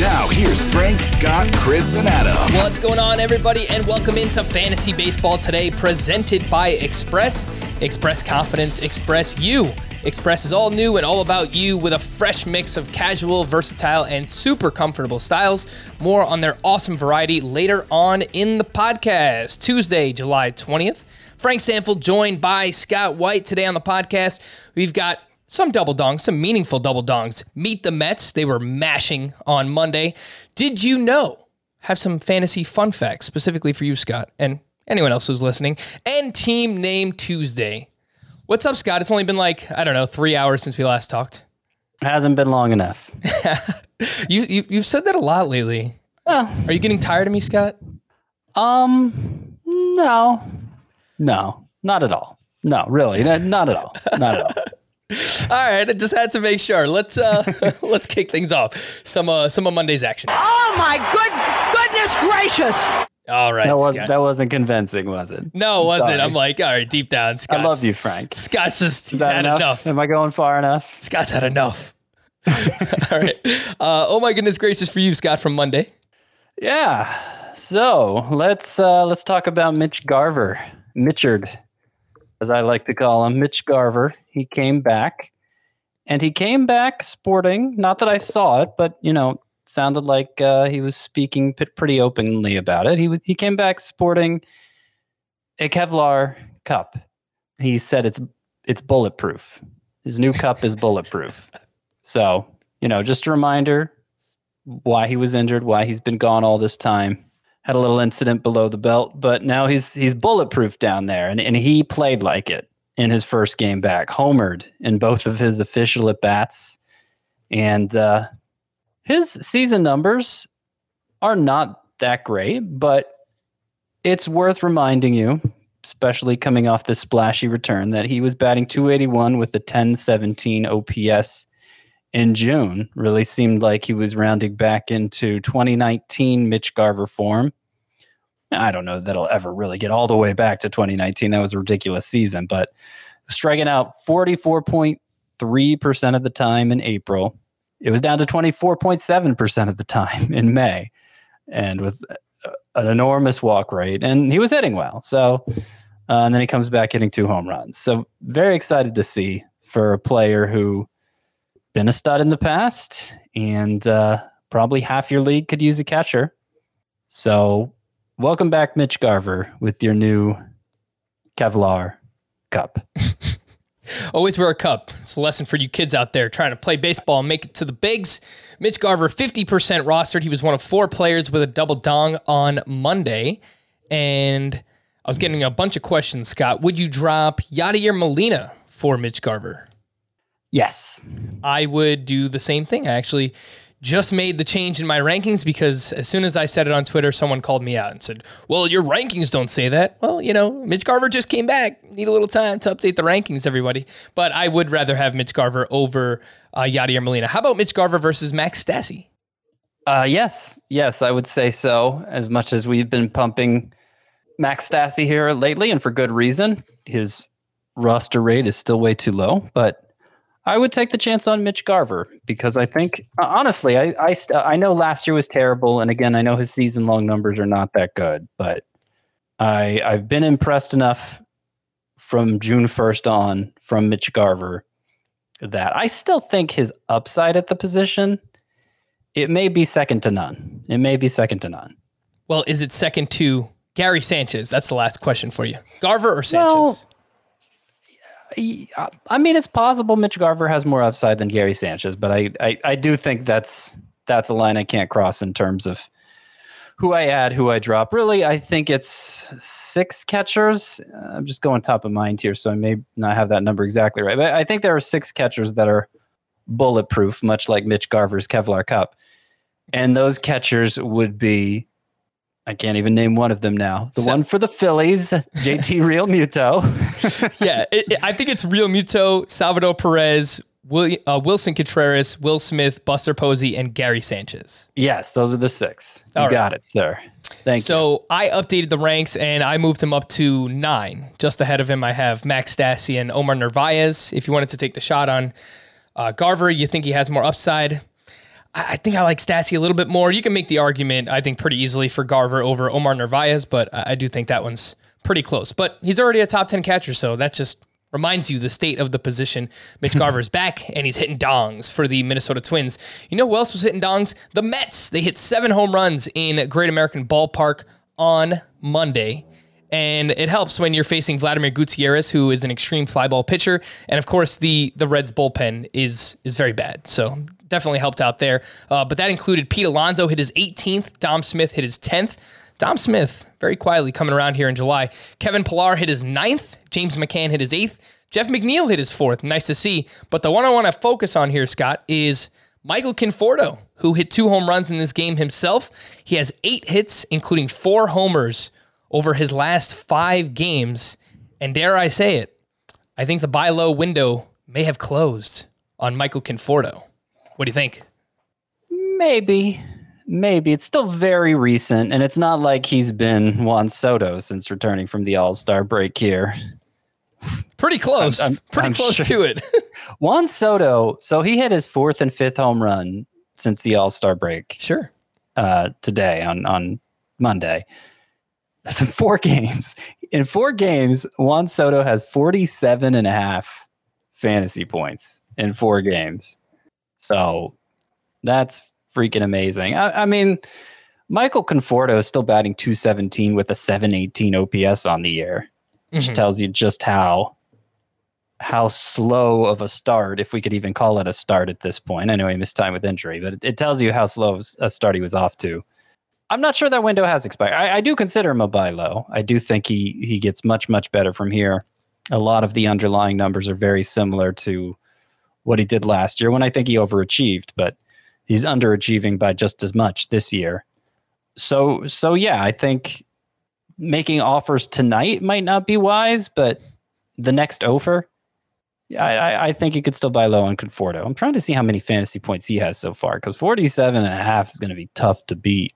Now, here's Frank, Scott, Chris, and Adam. What's going on, everybody, and welcome into Fantasy Baseball today, presented by Express. Express Confidence, Express You. Express is all new and all about you with a fresh mix of casual, versatile, and super comfortable styles. More on their awesome variety later on in the podcast. Tuesday, July 20th. Frank Stampfl joined by Scott White today on the podcast. We've got some double dongs, some meaningful double dongs. Meet the Mets. They were mashing on Monday. Did you know? Have some fantasy fun facts specifically for you, Scott, and anyone else who's listening. And Team Name Tuesday. What's up, Scott? It's only been like, I don't know, three hours since we last talked. Hasn't been long enough. You, you, you've said that a lot lately. Are you getting tired of me, Scott? Um, no, no, not at all. No, really, not at all. Not at all. All right, I just had to make sure. Let's uh let's kick things off. Some uh some of Monday's action. Oh my good goodness gracious! All right, That was Scott. that wasn't convincing, was it? no, it wasn't. Sorry. I'm like, all right, deep down. Scott's, I love you, Frank. Scott's just he's had enough? enough. Am I going far enough? Scott's had enough. all right. Uh, oh my goodness gracious for you, Scott, from Monday. Yeah. So let's uh, let's talk about Mitch Garver, Mitchard, as I like to call him, Mitch Garver. He came back, and he came back sporting. Not that I saw it, but you know, sounded like uh, he was speaking p- pretty openly about it. He was he came back sporting a Kevlar cup. He said it's it's bulletproof. His new cup is bulletproof. So you know, just a reminder why he was injured, why he's been gone all this time. Had a little incident below the belt, but now he's he's bulletproof down there, and, and he played like it in his first game back. Homered in both of his official at bats, and uh, his season numbers are not that great, but it's worth reminding you, especially coming off this splashy return, that he was batting 281 with a 1017 OPS in June really seemed like he was rounding back into 2019 Mitch Garver form. I don't know that he'll ever really get all the way back to 2019. That was a ridiculous season, but striking out 44.3% of the time in April. It was down to 24.7% of the time in May, and with uh, an enormous walk rate. And he was hitting well. So, uh, and then he comes back hitting two home runs. So, very excited to see for a player who been a stud in the past, and uh, probably half your league could use a catcher. So, welcome back, Mitch Garver, with your new Kevlar cup. Always wear a cup. It's a lesson for you kids out there trying to play baseball and make it to the bigs. Mitch Garver, 50% rostered. He was one of four players with a double dong on Monday. And I was getting a bunch of questions, Scott. Would you drop Yadier Molina for Mitch Garver? Yes. I would do the same thing. I actually just made the change in my rankings because as soon as I said it on Twitter, someone called me out and said, Well, your rankings don't say that. Well, you know, Mitch Garver just came back. Need a little time to update the rankings, everybody. But I would rather have Mitch Garver over uh, Yadier Molina. How about Mitch Garver versus Max Stassi? Uh, yes. Yes, I would say so. As much as we've been pumping Max Stassi here lately, and for good reason, his roster rate is still way too low. But I would take the chance on Mitch Garver because I think, uh, honestly, I I, st- I know last year was terrible, and again, I know his season long numbers are not that good, but I I've been impressed enough from June first on from Mitch Garver that I still think his upside at the position it may be second to none. It may be second to none. Well, is it second to Gary Sanchez? That's the last question for you. Garver or Sanchez? Well, I mean, it's possible Mitch Garver has more upside than Gary Sanchez, but I, I, I do think that's that's a line I can't cross in terms of who I add, who I drop. Really, I think it's six catchers. Uh, I'm just going top of mind here, so I may not have that number exactly right. But I think there are six catchers that are bulletproof, much like Mitch Garver's Kevlar Cup. And those catchers would be I can't even name one of them now. The So- one for the Phillies, JT Realmuto. yeah, it, it- I think it's Real Muto, Salvador Perez, Will, uh, Wilson Contreras, Will Smith, Buster Posey, and Gary Sanchez. yes, those are the six. You All right. got it, sir. Thank you. So I updated the ranks and I moved him up to nine. Just ahead of him, I have Max Stassi and Omar Narvaez. If you wanted to take the shot on uh, Garver, you think he has more upside. I, think I like Stassi a little bit more. You can make the argument, I think, pretty easily for Garver over Omar Narvaez, but I, I do think that one's pretty close. But he's already a top 10 catcher, so that just reminds you the state of the position. Mitch Garver's back and he's hitting dongs for the Minnesota Twins. You know who else was hitting dongs? The Mets. They hit seven home runs in Great American Ballpark on Monday. And it helps when you're facing Vladimir Gutierrez, who is an extreme flyball pitcher, and of course the the Reds bullpen is is very bad. So definitely helped out there. Uh, but that included Pete Alonso hit his 18th, Dom Smith hit his 10th. Dom Smith very quietly coming around here in July. Kevin Pillar hit his ninth. James McCann hit his eighth. Jeff McNeil hit his fourth. Nice to see. But the one I want to focus on here, Scott, is Michael Conforto, who hit two home runs in this game himself. He has eight hits, including four homers over his last five games. And dare I say it, I think the buy low window may have closed on Michael Conforto. What do you think? Maybe. Maybe. It's still very recent, and it's not like he's been Juan Soto since returning from the All Star break here. Pretty close. I'm- Pretty I'm close sure- to it. Juan Soto, so he hit his fourth and fifth home run since the All Star break sure. uh, today on, on Monday. That's in four games. In four games, Juan Soto has 47 and a half fantasy points in four games. So that's freaking amazing. I, I mean, Michael Conforto is still batting 217 with a 718 OPS on the year, which Mhm. tells you just how how slow of a start, if we could even call it a start at this point. I know he missed time with injury, but it, it tells you how slow a start he was off to. I'm not sure that window has expired. I, I do consider him a buy low. I do think he he gets much much better from here. A lot of the underlying numbers are very similar to what he did last year when I think he overachieved, but he's underachieving by just as much this year. So so yeah, I think making offers tonight might not be wise, but the next offer, I, I- I think you could still buy low on Conforto. I'm trying to see how many fantasy points he has so far because 47 and a half is going to be tough to beat.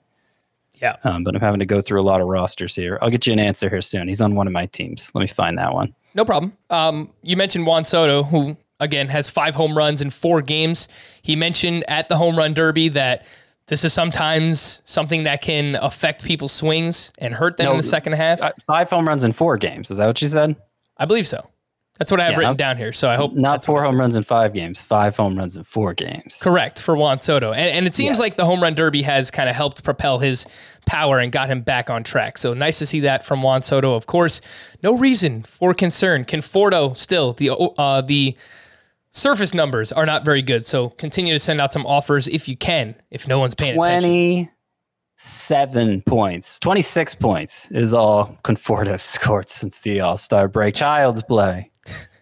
Yeah. Um, but I'm having to go through a lot of rosters here. I'll get you an answer here soon. He's on one of my teams. Let me find that one. No problem. Um, you mentioned Juan Soto, who again has five home runs in four games. He mentioned at the home run derby that this is sometimes something that can affect people's swings and hurt them No, in the second half. Uh, five home runs in four games. Is that what you said? I believe so. That's what I have Yeah, written not- down here. So I hope Not four home runs in five games. Five home runs in four games. Correct for Juan Soto, and, and it seems Yes. like the home run derby has kind of helped propel his power and got him back on track. So nice to see that from Juan Soto. Of course, no reason for concern. Conforto still the uh, the surface numbers are not very good. So continue to send out some offers if you can. If no one's paying attention. 27 points. 26 points is all Conforto scored since the All Star break. Child's play.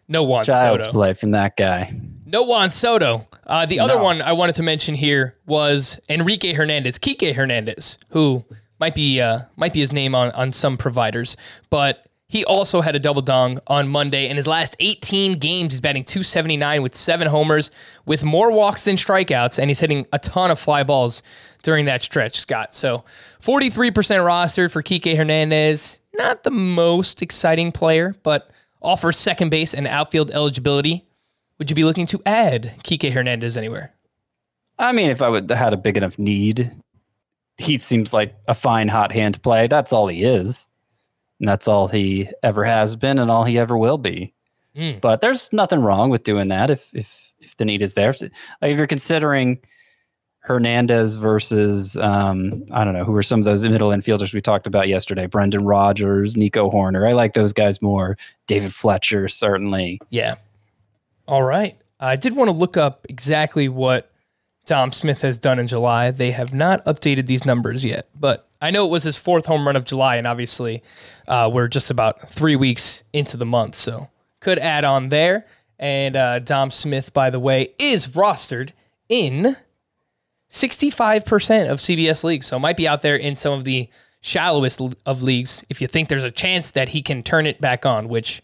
No Juan Child's Soto. play from that guy. No Juan Soto. Uh, the other No. one I wanted to mention here was Enrique Hernandez, Kike Hernandez, who might be uh, might be his name on on some providers, but he also had a double dong on Monday. In his last 18 games, he's batting 279 with seven homers, with more walks than strikeouts, and he's hitting a ton of fly balls during that stretch, Scott. So 43% rostered for Kike Hernandez. Not the most exciting player, but offers second base and outfield eligibility. Would you be looking to add Kike Hernandez anywhere? I mean, if I would had a big enough need, he seems like a fine hot hand play. That's all he is. And that's all he ever has been and all he ever will be. Mm. But there's nothing wrong with doing that if if if the need is there. If, like if you're considering Hernandez versus um, I don't know who are some of those middle infielders we talked about yesterday. Brendan Rodgers, Nico Hoerner. I like those guys more. David Fletcher certainly. Yeah. All right. I did want to look up exactly what Dom Smith has done in July. They have not updated these numbers yet, but I know it was his fourth home run of July, and obviously uh, we're just about three weeks into the month, so could add on there. And uh, Dom Smith, by the way, is rostered in 65% of CBS leagues, so might be out there in some of the shallowest of leagues if you think there's a chance that he can turn it back on, which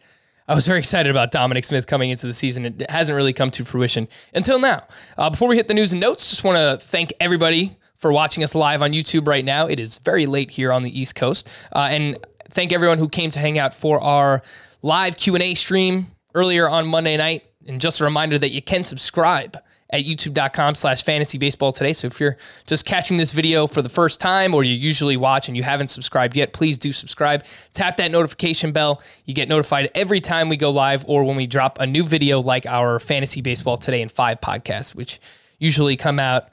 I was very excited about Dominic Smith coming into the season. It hasn't really come to fruition until now. Uh, before we hit the news and notes, just want to thank everybody for watching us live on YouTube right now. It is very late here on the East Coast, uh, and thank everyone who came to hang out for our live Q and A stream earlier on Monday night. And just a reminder that you can subscribe at youtube.com slash fantasy baseball today. So if you're just catching this video for the first time or you usually watch and you haven't subscribed yet, please do subscribe. Tap that notification bell. You get notified every time we go live or when we drop a new video like our fantasy baseball today in five podcast, which usually come out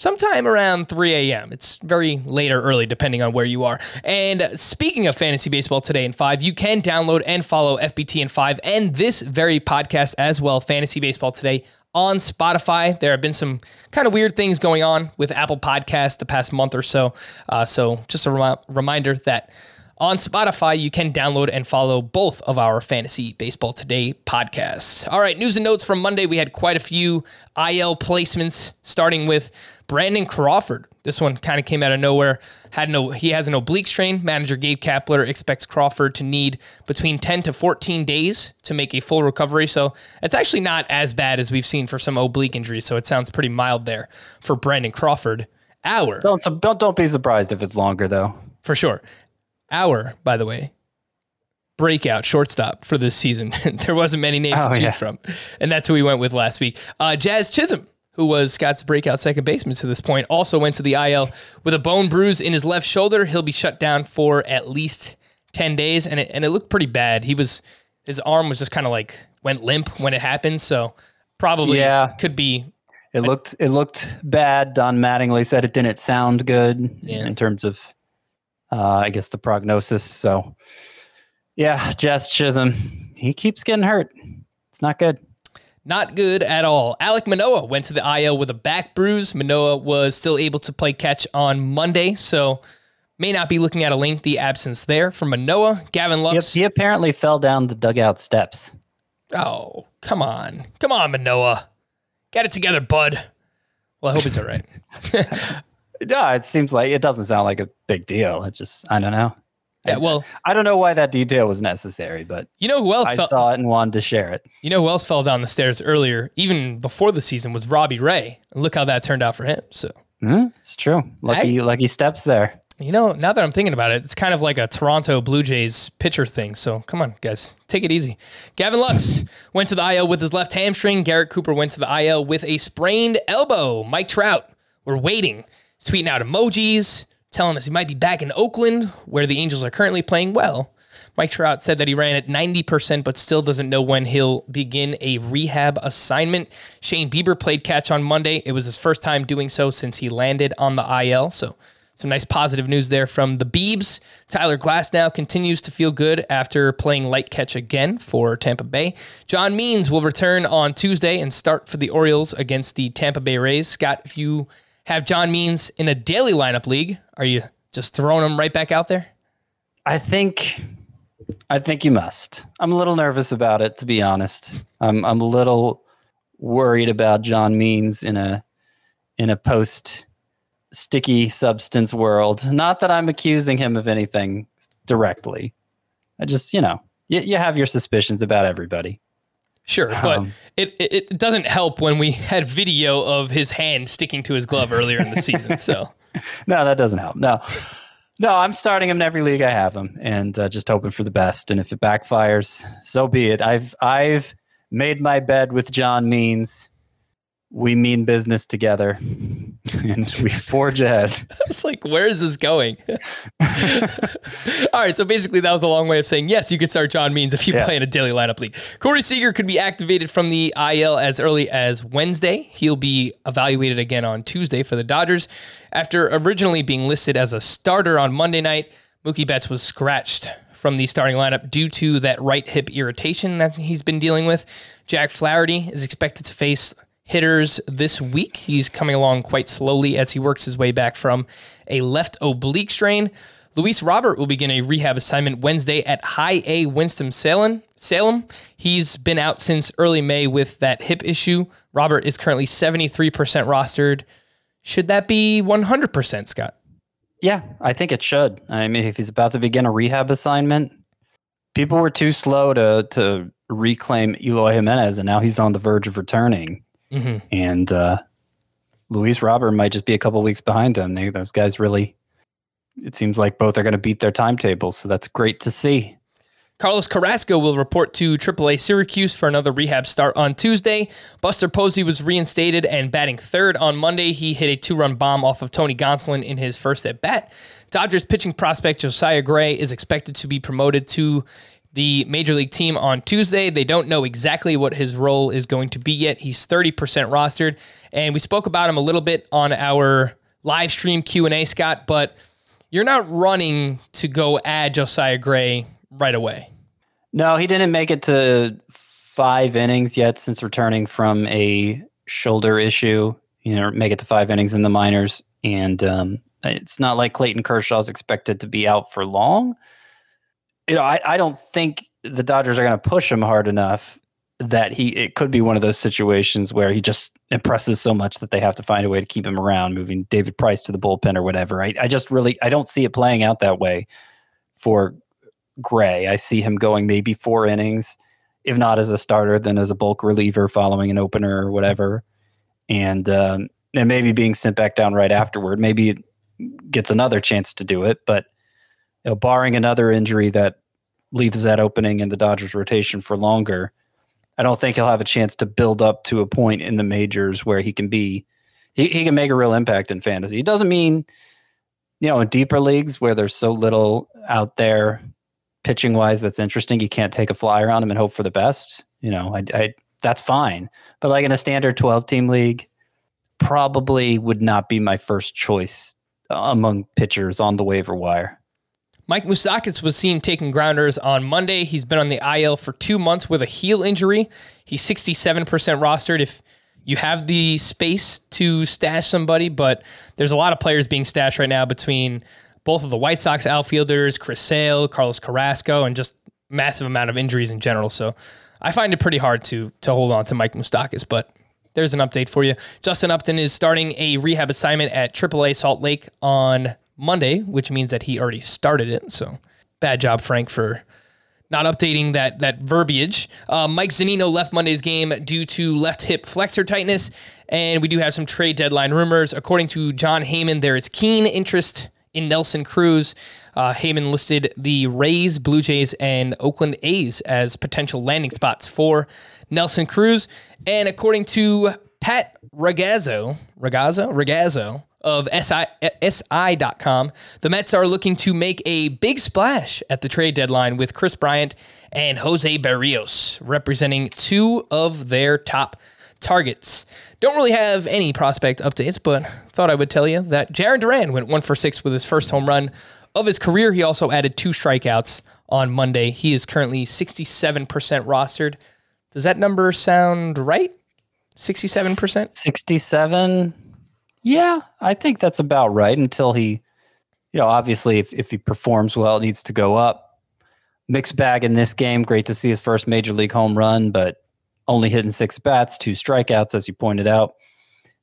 sometime around 3 a.m. It's very late or early, depending on where you are. And speaking of fantasy baseball today in five, you can download and follow FBT in five and this very podcast as well, Fantasy Baseball Today, on Spotify. There have been some kind of weird things going on with Apple Podcast the past month or so. Uh, so just a rem- reminder that on Spotify, you can download and follow both of our Fantasy Baseball Today podcasts. All right, news and notes from Monday. We had quite a few IL placements, starting with Brandon Crawford. This one kind of came out of nowhere. Had no, he has an oblique strain. Manager Gabe Kapler expects Crawford to need between 10 to 14 days to make a full recovery. So it's actually not as bad as we've seen for some oblique injuries. So it sounds pretty mild there for Brandon Crawford. Our Don't so don't don't be surprised if it's longer though. for sure. Our, by the way, breakout shortstop for this season. there wasn't many names Oh, to choose yeah. from, and that's who we went with last week. Uh, Jazz Chisholm, who was Scott's breakout second baseman to this point, also went to the IL with a bone bruise in his left shoulder. He'll be shut down for at least ten days, and it and it looked pretty bad. He was his arm was just kind of like went limp when it happened, so probably Yeah. could be It looked it looked bad. Don Mattingly said it didn't sound good Yeah. in terms of, uh, I guess the prognosis. So, yeah, Jazz Chisholm, he keeps getting hurt. It's not good. Not good at all. Alek Manoah went to the IL with a back bruise. Manoah was still able to play catch on Monday, so may not be looking at a lengthy absence there from Manoah. Gavin Lux. he apparently fell down the dugout steps. Oh, come on. Come on, Manoah. Get it together, bud. Well, I hope he's all right. Yeah, it seems like it doesn't sound like a big deal. It just I don't know. Yeah, well, I don't know why that detail was necessary, but you know who else I fell saw it and wanted to share it. you know who else fell down the stairs earlier, even before the season, was Robbie Ray. Look how that turned out for him. So Hmm, it's true. Lucky lucky steps there. You know, now that I'm thinking about it, it's kind of like a Toronto Blue Jays pitcher thing. So come on, guys, take it easy. Gavin Lux went to the IL with his left hamstring. Garrett Cooper went to the IL with a sprained elbow. Mike Trout, we're waiting. He's tweeting out emojis, telling us he might be back in Oakland, where the Angels are currently playing well. Mike Trout said that he ran at 90%, but still doesn't know when he'll begin a rehab assignment. Shane Bieber played catch on Monday. It was his first time doing so since he landed on the IL. So some nice positive news there from the Beebs. Tyler Glasnow continues to feel good after playing light catch again for Tampa Bay. John Means will return on Tuesday and start for the Orioles against the Tampa Bay Rays. Scott, if you have John Means in a daily lineup league, are you just throwing him right back out there? I think I think you must. I'm a little nervous about it to be honest. I'm I'm a little worried about John Means in a in a post sticky substance world. Not that I'm accusing him of anything directly. I just, you know, you, you have your suspicions about everybody. Sure, but Um, it, it, it doesn't help when we had video of his hand sticking to his glove earlier in the season. So No, that doesn't help. No, no, I'm starting him in every league I have him, and uh, just hoping for the best. And if it backfires, so be it. I've I've made my bed with John Means. We mean business together, and we forge ahead. I was like, where is this going? All right, so basically that was a long way of saying yes, you could start John Means if you Yeah. play in a daily lineup league. Corey Seager could be activated from the IL as early as Wednesday. He'll be evaluated again on Tuesday for the Dodgers. After originally being listed as a starter on Monday night, Mookie Betts was scratched from the starting lineup due to that right hip irritation that he's been dealing with. Jack Flaherty is expected to face hitters this week. He's coming along quite slowly as he works his way back from a left oblique strain. Luis Robert will begin a rehab assignment Wednesday at High A Winston Salem. Salem. He's been out since early May with that hip issue. Robert is currently 73% rostered. Should that be 100%, Scott? Yeah, I think it should. I mean, if he's about to begin a rehab assignment, people were too slow to to reclaim Eloy Jimenez, and now he's on the verge of returning. Mm-hmm. And uh, Luis Robert might just be a couple weeks behind him. They, those guys really. It seems like both are going to beat their timetables, so that's great to see. Carlos Carrasco will report to AAA Syracuse for another rehab start on Tuesday. Buster Posey was reinstated and batting third on Monday. He hit a two run bomb off of Tony Gonsolin in his first at bat. Dodgers pitching prospect Josiah Gray is expected to be promoted to the major league team on Tuesday. They don't know exactly what his role is going to be yet. He's 30% rostered, and we spoke about him a little bit on our live stream Q&A, Scott, but you're not running to go add Josiah Gray right away. No, he didn't make it to five innings yet since returning from a shoulder issue. You know, make it to five innings in the minors, and um, it's not like Clayton Kershaw's expected to be out for long. You know, I, I don't think the Dodgers are going to push him hard enough that he it could be one of those situations where he just impresses so much that they have to find a way to keep him around, moving David Price to the bullpen or whatever. I, I just really I don't see it playing out that way for Gray. I see him going maybe four innings, if not as a starter, then as a bulk reliever following an opener or whatever, and um, and maybe being sent back down right afterward. Maybe it gets another chance to do it, but you know, barring another injury that leaves that opening in the Dodgers rotation for longer, I don't think he'll have a chance to build up to a point in the majors where he can be he, he can make a real impact in fantasy. It doesn't mean you know in deeper leagues where there's so little out there pitching wise that's interesting. You can't take a flyer on him and hope for the best. You know, I, I that's fine. But like in a standard 12 team league, probably would not be my first choice among pitchers on the waiver wire. Mike Moustakas was seen taking grounders on Monday. He's been on the IL for two months with a heel injury. He's 67% rostered if you have the space to stash somebody, but there's a lot of players being stashed right now between both of the White Sox outfielders, Chris Sale, Carlos Carrasco, and just massive amount of injuries in general. So I find it pretty hard to to hold on to Mike Moustakas, but there's an update for you. Justin Upton is starting a rehab assignment at AAA Salt Lake on Monday, which means that he already started it. So bad job, Frank, for not updating that that verbiage. Uh, Mike Zunino left Monday's game due to left hip flexor tightness, and we do have some trade deadline rumors. According to Jon Heyman, there is keen interest in Nelson Cruz. Uh, Heyman listed the Rays, Blue Jays, and Oakland A's as potential landing spots for Nelson Cruz. And according to Pat Ragazzo, Ragazzo, Ragazzo of SI, SI.com, the Mets are looking to make a big splash at the trade deadline with Kris Bryant and Jose Berrios, representing two of their top targets. Don't really have any prospect updates, but thought I would tell you that Jarren Duran went one for six with his first home run of his career. He also added two strikeouts on Monday. He is currently 67% rostered. Does that number sound right? 67%? 67. Yeah, I think that's about right until he, you know, obviously if, if he performs well, it needs to go up. Mixed bag in this game. Great to see his first major league home run, but only hitting six bats, two strikeouts, as you pointed out.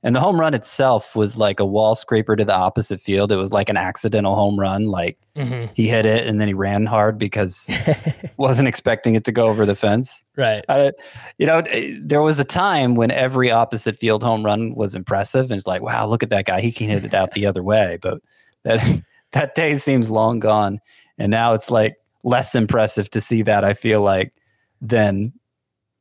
And the home run itself was like a wall scraper to the opposite field. It was like an accidental home run. Like Mm-hmm. he hit it and then he ran hard because wasn't expecting it to go over the fence. Right. Uh, you know, eh, there was a time when every opposite field home run was impressive, and it's like, wow, look at that guy. He can hit it out the other way. But that that day seems long gone, and now it's like less impressive to see that. I feel like than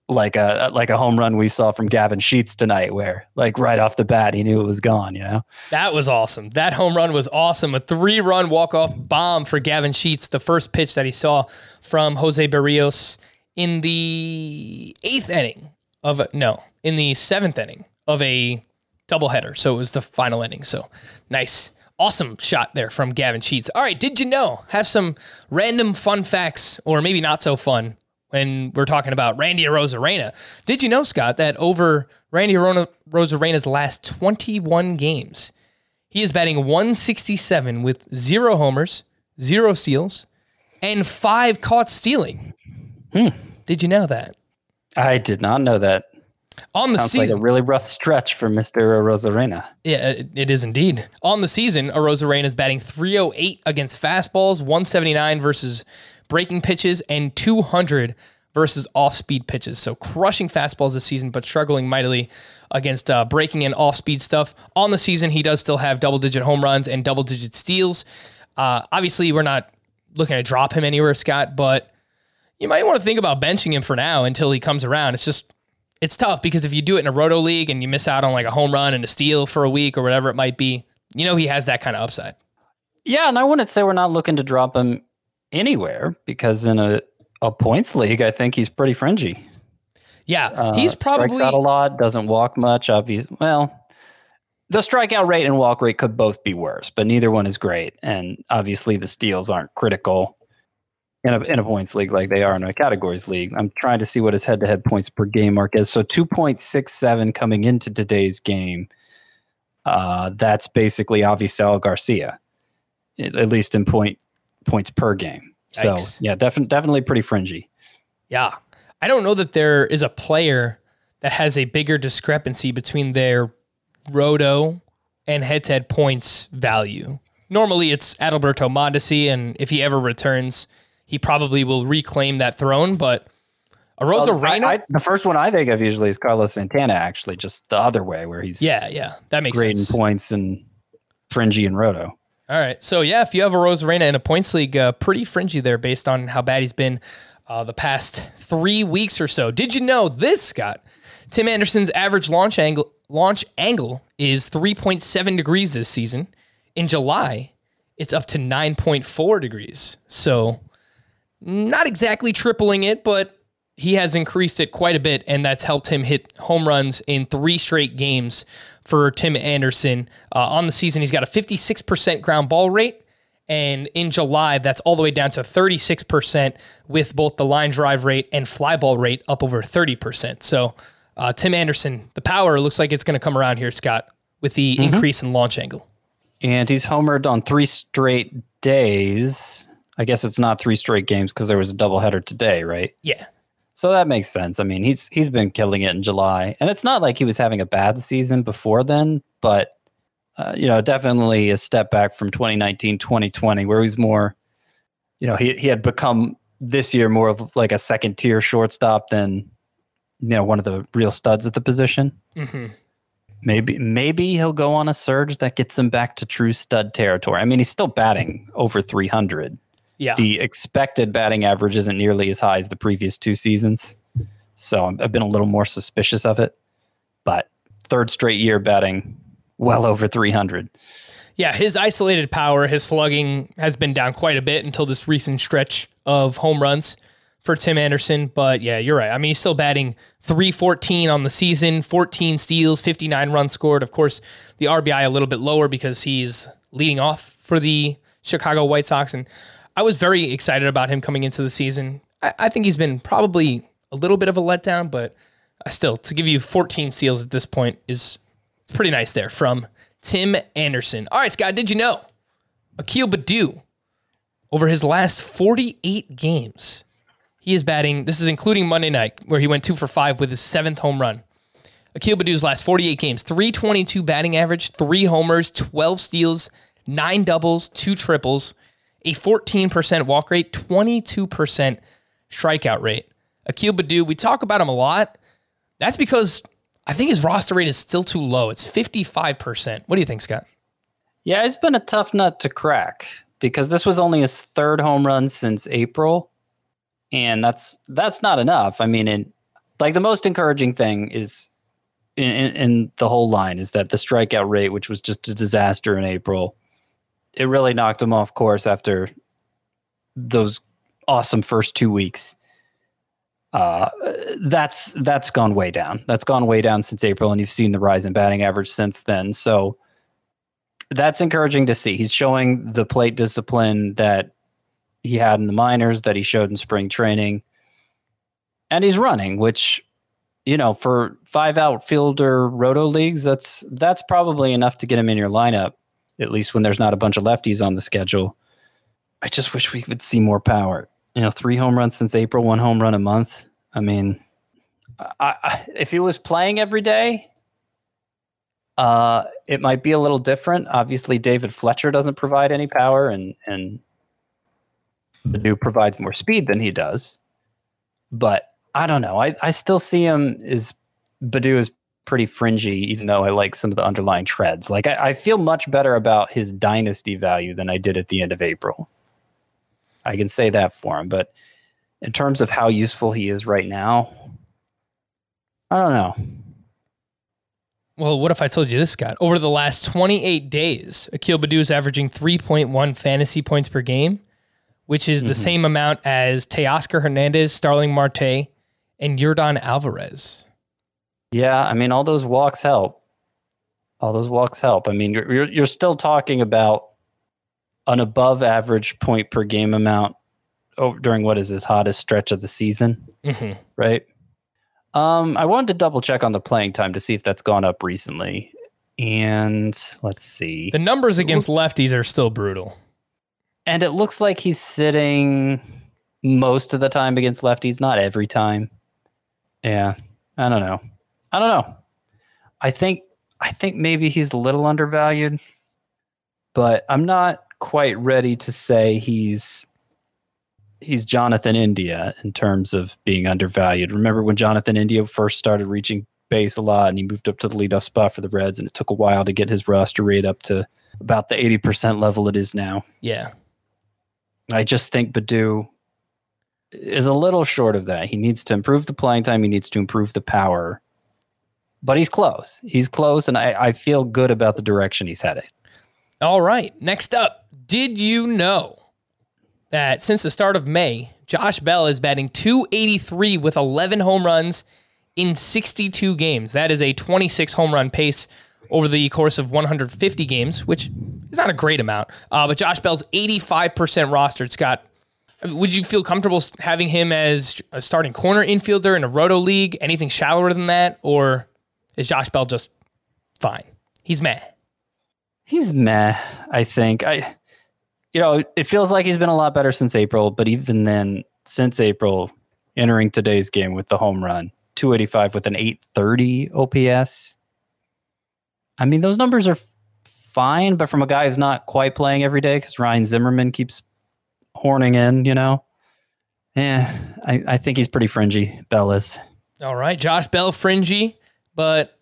like a like a home run we saw from Gavin Sheets tonight, where like right off the bat he knew it was gone. You know, That was awesome. That home run was awesome. A three run walk off bomb for Gavin Sheets, the first pitch that he saw from Jose Berrios in the eighth inning of a, no, in the seventh inning of a doubleheader. So it was the final inning. So nice. Awesome shot there from Gavin Sheets. All right, did you know? Have some random fun facts, or maybe not so fun, when we're talking about Randy Arozarena. Did you know, Scott, that over Randy Arozarena's last 21 games, he is batting 167 with zero homers, zero steals, and five caught stealing? Hmm. Did you know that? I did not know that. On the Sounds season, like a really rough stretch for Mr. Rosarena. Yeah, it, it is indeed. On the season, Arozarena is batting 308 against fastballs, 179 versus breaking pitches, and 200 versus off-speed pitches. So crushing fastballs this season, but struggling mightily against uh, breaking and off-speed stuff. On the season, he does still have double-digit home runs and double-digit steals. Uh, obviously, we're not looking to drop him anywhere, Scott, but you might want to think about benching him for now until he comes around. It's just it's tough because if you do it in a roto league and you miss out on like a home run and a steal for a week or whatever it might be, you know he has that kind of upside. Yeah, and I wouldn't say we're not looking to drop him anywhere because in a, a points league, I think he's pretty fringy. Yeah, Uh, he's probably strikes out a lot, doesn't walk much. Obviously, Well, the strikeout rate and walk rate could both be worse, but neither one is great. And obviously, the steals aren't critical in a in a points league like they are in a categories league. I'm trying to see what his head to head points per game mark is. So 2.67 coming into today's game. Uh, that's basically Avisail Garcia, at at least in point points per game. So Yikes. yeah, definitely definitely pretty fringy. yeah. I don't know that there is a player that has a bigger discrepancy between their roto and head-to-head points value. Normally, it's Adalberto Mondesi, and if he ever returns, he probably will reclaim that throne. But Arosa Well, Reina, I- the first one I think of usually is Carlos Santana, actually, just the other way where he's yeah, yeah, that makes great in sense. points and fringy and roto. All right. So yeah, if you have Arozarena in a points league, uh, pretty fringy there based on how bad he's been uh, the past three weeks or so. Did you know this, Scott? Tim Anderson's average launch angle launch angle is 3.7 degrees this season. In July, it's up to 9.4 degrees. So not exactly tripling it, but he has increased it quite a bit, and that's helped him hit home runs in three straight games for Tim Anderson. Uh, on the season, he's got a 56% ground ball rate. And in July, that's all the way down to 36% with both the line drive rate and fly ball rate up over 30%. So, uh, Tim Anderson, the power looks like it's going to come around here, Scott, with the increase in launch angle. And he's homered on three straight days. I guess it's not three straight games because there was a doubleheader today, right? Yeah. So that makes sense. I mean, he's he's been killing it in July, and it's not like he was having a bad season before then, but uh, you know, definitely a step back from 2019, 2020, where he's more, you know, he he had become this year more of like a second tier shortstop than you know one of the real studs at the position. hmm Maybe maybe he'll go on a surge that gets him back to true stud territory. I mean, he's still batting over 300 Yeah. the expected batting average isn't nearly as high as the previous two seasons. So I've been a little more suspicious of it. But third straight year batting well over 300. Yeah, his isolated power, his slugging has been down quite a bit until this recent stretch of home runs for Tim Anderson. But yeah, you're right. I mean, he's still batting 314 on the season, 14 steals, 59 runs scored. Of course, the RBI a little bit lower because he's leading off for the Chicago White Sox. And I was very excited about him coming into the season. I, I think he's been probably a little bit of a letdown, but uh, still, to give you 14 steals at this point is it's pretty nice there from Tim Anderson. All right, Scott, did you know Akil Baddoo over his last 48 games, he is batting, this is including Monday night, where he went two for five with his seventh home run. Akil Baddoo's last 48 games, 322 batting average, three homers, 12 steals, nine doubles, two triples, a 14% walk rate, 22% strikeout rate. Akil Baddoo, we talk about him a lot. That's because I think his roster rate is still too low. It's 55%. What do you think, Scott? Yeah, it's been a tough nut to crack because this was only his third home run since April. And that's that's not enough. I mean, in, like the most encouraging thing is in, in, in the whole line is that the strikeout rate, which was just a disaster in April, it really knocked him off course after those awesome first two weeks. Uh, that's that's gone way down. That's gone way down since April, and you've seen the rise in batting average since then. So that's encouraging to see. He's showing the plate discipline that he had in the minors, that he showed in spring training, and he's running, which you know for five outfielder roto leagues, that's that's probably enough to get him in your lineup, at least when there's not a bunch of lefties on the schedule. I just wish we would see more power. You know, three home runs since April, one home run a month. I mean, I, I, if he was playing every day, uh, it might be a little different. Obviously, David Fletcher doesn't provide any power, and and Baddoo provides more speed than he does. But I don't know. I, I still see him as Baddoo is pretty fringy, even though I like some of the underlying treads. Like I, I feel much better about his dynasty value than I did at the end of April. I can say that for him, but in terms of how useful he is right now, I don't know. Well, what if I told you this, Scott? Over the last 28 days, Akil Baddoo is averaging 3.1 fantasy points per game, which is the Mm-hmm. same amount as Teoscar Hernandez, Starling Marte, and Yordan Alvarez. Yeah, I mean, all those walks help. All those walks help. I mean, you're you're, you're still talking about an above average point per game amount oh, during what is his hottest stretch of the season, Mhm. right? Um, I wanted to double check on the playing time to see if that's gone up recently. And let's see. The numbers against lefties are still brutal. And it looks like he's sitting most of the time against lefties, not every time. Yeah, I don't know. I don't know. I think I think maybe he's a little undervalued, but I'm not quite ready to say he's he's Jonathan India in terms of being undervalued. Remember when Jonathan India first started reaching base a lot and he moved up to the leadoff spot for the Reds and it took a while to get his roster rate up to about the 80% level it is now. Yeah. I just think Baddoo is a little short of that. He needs to improve the playing time. He needs to improve the power. But he's close. He's close, and I, I feel good about the direction he's headed. All right. Next up, did you know that since the start of May, Josh Bell is batting 283 with 11 home runs in 62 games? That is a 26 home run pace over the course of 150 games, which is not a great amount. Uh, but Josh Bell's 85% rostered. Scott, would you feel comfortable having him as a starting corner infielder in a roto league? Anything shallower than that? Or is Josh Bell just fine? He's meh. He's meh, I think. I you know, it feels like he's been a lot better since April, but even then, since April, entering today's game with the home run, 285 with an 830 OPS. I mean, those numbers are fine, but from a guy who's not quite playing every day because Ryan Zimmerman keeps horning in, you know. Yeah, I, I think he's pretty fringy, Bell is. All right, Josh Bell, fringy, but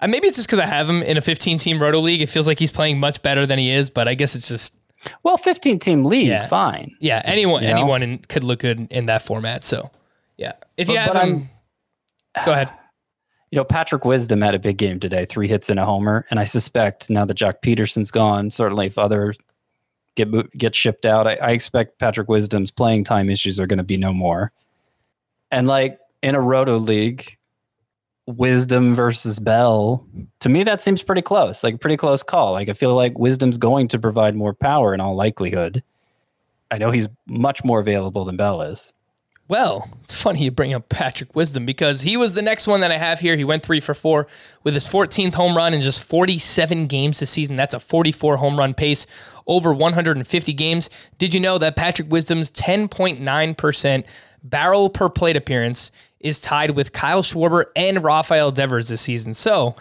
uh, maybe it's just because I have him in a 15 team roto league. It feels like he's playing much better than he is, but I guess it's just Well, 15 team league, Yeah. fine. yeah. Anyone You know? anyone in, could look good in that format. So yeah, if you But- have but him, go ahead. You know, Patrick Wisdom had a big game today, three hits and a homer. And I suspect now that Joc Pederson's gone, certainly if others get get shipped out, I, I expect Patrick Wisdom's playing time issues are going to be no more. And like in a roto league, Wisdom versus Bell, to me that seems pretty close, like a pretty close call. Like I feel like Wisdom's going to provide more power in all likelihood. I know he's much more available than Bell is. Well, it's funny you bring up Patrick Wisdom because he was the next one that I have here. He went three for four with his 14th home run in just 47 games this season. That's a 44 home run pace over 150 games. Did you know that Patrick Wisdom's 10.9% barrel per plate appearance is tied with Kyle Schwarber and Rafael Devers this season? So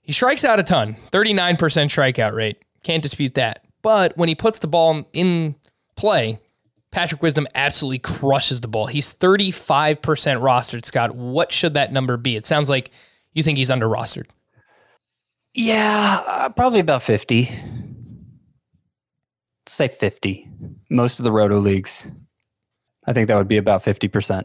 he strikes out a ton, 39% strikeout rate. Can't dispute that. But when he puts the ball in play, Patrick Wisdom absolutely crushes the ball. He's 35% rostered, Scott. What should that number be? It sounds like you think he's under rostered. Yeah, uh, probably about 50. Say 50. Most of the roto leagues. I think that would be about 50%.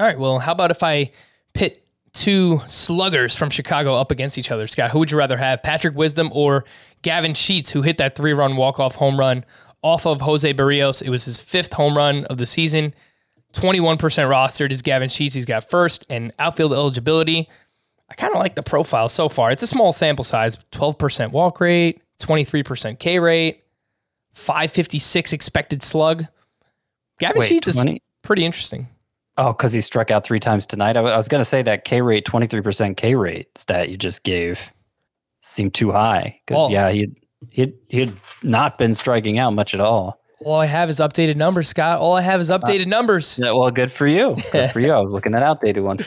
All right, well, how about if I pit two sluggers from Chicago up against each other, Scott? Who would you rather have, Patrick Wisdom or Gavin Sheets, who hit that three run walk off home run off of Jose Berrios? It was his fifth home run of the season. 21% rostered is Gavin Sheets. He's got first and outfield eligibility. I kind of like the profile so far. It's a small sample size 12% walk rate, 23% K rate, 556 expected slug. Gavin Wait, Sheets 20? is pretty interesting. Oh, because he struck out three times tonight. I, was going to say that K rate, 23% K rate stat you just gave seemed too high. Because, Well- yeah, he he'd, he'd not been striking out much at all. All I have is updated numbers, Scott. All I have is updated numbers. Yeah, well, good for you. Good for you. I was looking at outdated ones.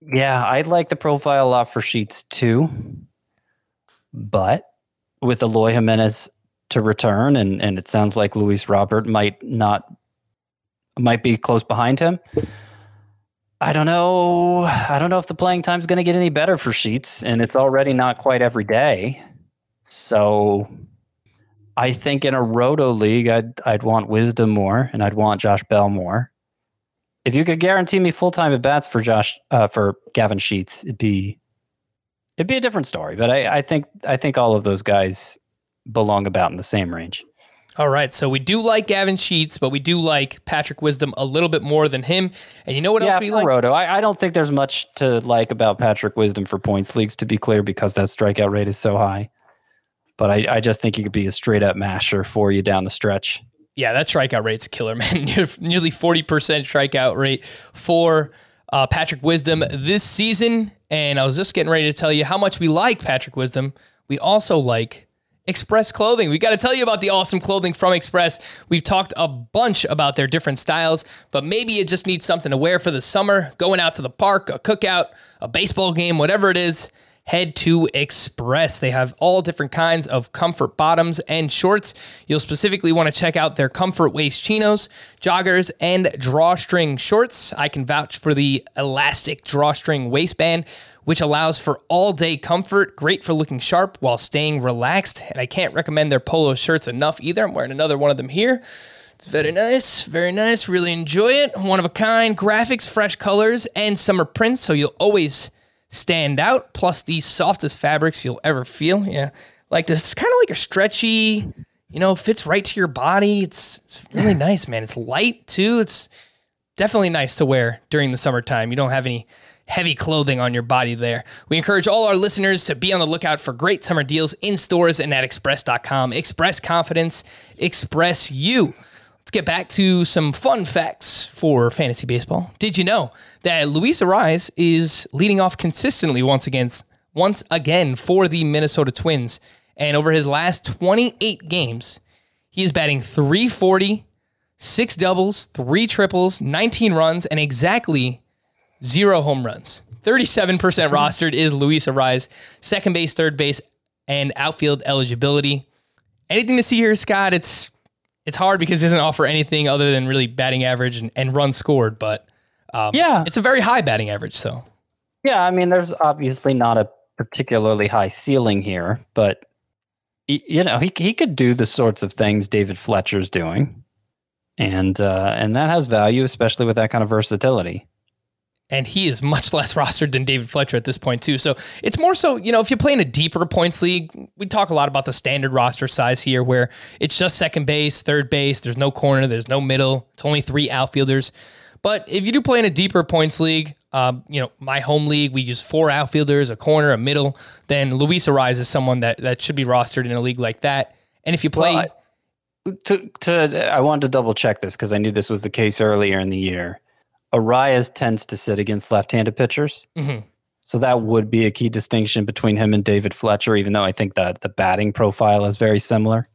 Yeah, I like the profile a lot for Sheets too. But with Eloy Jimenez to return, and, and it sounds like Luis Robert might not might be close behind him. I don't know. I don't know if the playing time is going to get any better for Sheets, and it's already not quite every day. So I think in a roto league, I'd I'd want Wisdom more, and I'd want Josh Bell more. If you could guarantee me full time at bats for Josh uh, for Gavin Sheets, it'd be it'd be a different story. But I, I think I think all of those guys belong about in the same range. All right, so we do like Gavin Sheets, but we do like Patrick Wisdom a little bit more than him. And you know what yeah, else we like? Roto. I, I don't think there's much to like about Patrick Wisdom for points leagues, to be clear, because that strikeout rate is so high. But I, I just think he could be a straight up masher for you down the stretch. Yeah, that strikeout rate's killer, man. Nearly 40% strikeout rate for uh, Patrick Wisdom this season. And I was just getting ready to tell you how much we like Patrick Wisdom. We also like Express Clothing. We got to tell you about the awesome clothing from Express. We've talked a bunch about their different styles, but maybe you just need something to wear for the summer, going out to the park, a cookout, a baseball game, whatever it is. Head to Express. They have all different kinds of comfort bottoms and shorts. You'll specifically want to check out their comfort waist chinos, joggers, and drawstring shorts. I can vouch for the elastic drawstring waistband which allows for all day comfort, great for looking sharp while staying relaxed. And I can't recommend their polo shirts enough either. I'm wearing another one of them here. It's very nice, very nice. Really enjoy it. One of a kind graphics, fresh colors, and summer prints, so you'll always stand out. Plus, the softest fabrics you'll ever feel. Yeah, like this. It's kind of like a stretchy, you know, fits right to your body. It's it's really nice, man. It's light too. It's definitely nice to wear during the summertime. You don't have any heavy clothing on your body there. We encourage all our listeners to be on the lookout for great summer deals in stores and at express.com. Express confidence, express you. Let's get back to some fun facts for fantasy baseball. Did you know that Luis Arraez is leading off consistently once again once again for the Minnesota Twins? And over his last 28 games, he is batting 340, six doubles, three triples, 19 runs, and exactly zero home runs. 37% rostered is Luis Arraez, second base, third base, and outfield eligibility. Anything to see here, Scott? It's it's hard because it doesn't offer anything other than really batting average and, and runs scored, but um, Yeah. it's a very high batting average. So Yeah, I mean, there's obviously not a particularly high ceiling here, but you know, he he could do the sorts of things David Fletcher's doing, and uh, and that has value, especially with that kind of versatility. And he is much less rostered than David Fletcher at this point too. So it's more so, you know, if you play in a deeper points league, we talk a lot about the standard roster size here where it's just second base, third base, there's no corner, there's no middle, it's only three outfielders. But if you do play in a deeper points league, um, you know, my home league, we use four outfielders, a corner, a middle, then Luis Arraez is someone that that should be rostered in a league like that. And if you play Well, To to I wanted to double check this because I knew this was the case earlier in the year. Arraez tends to sit against left-handed pitchers, Mhm. so that would be a key distinction between him and David Fletcher. Even though I think that the batting profile is very similar,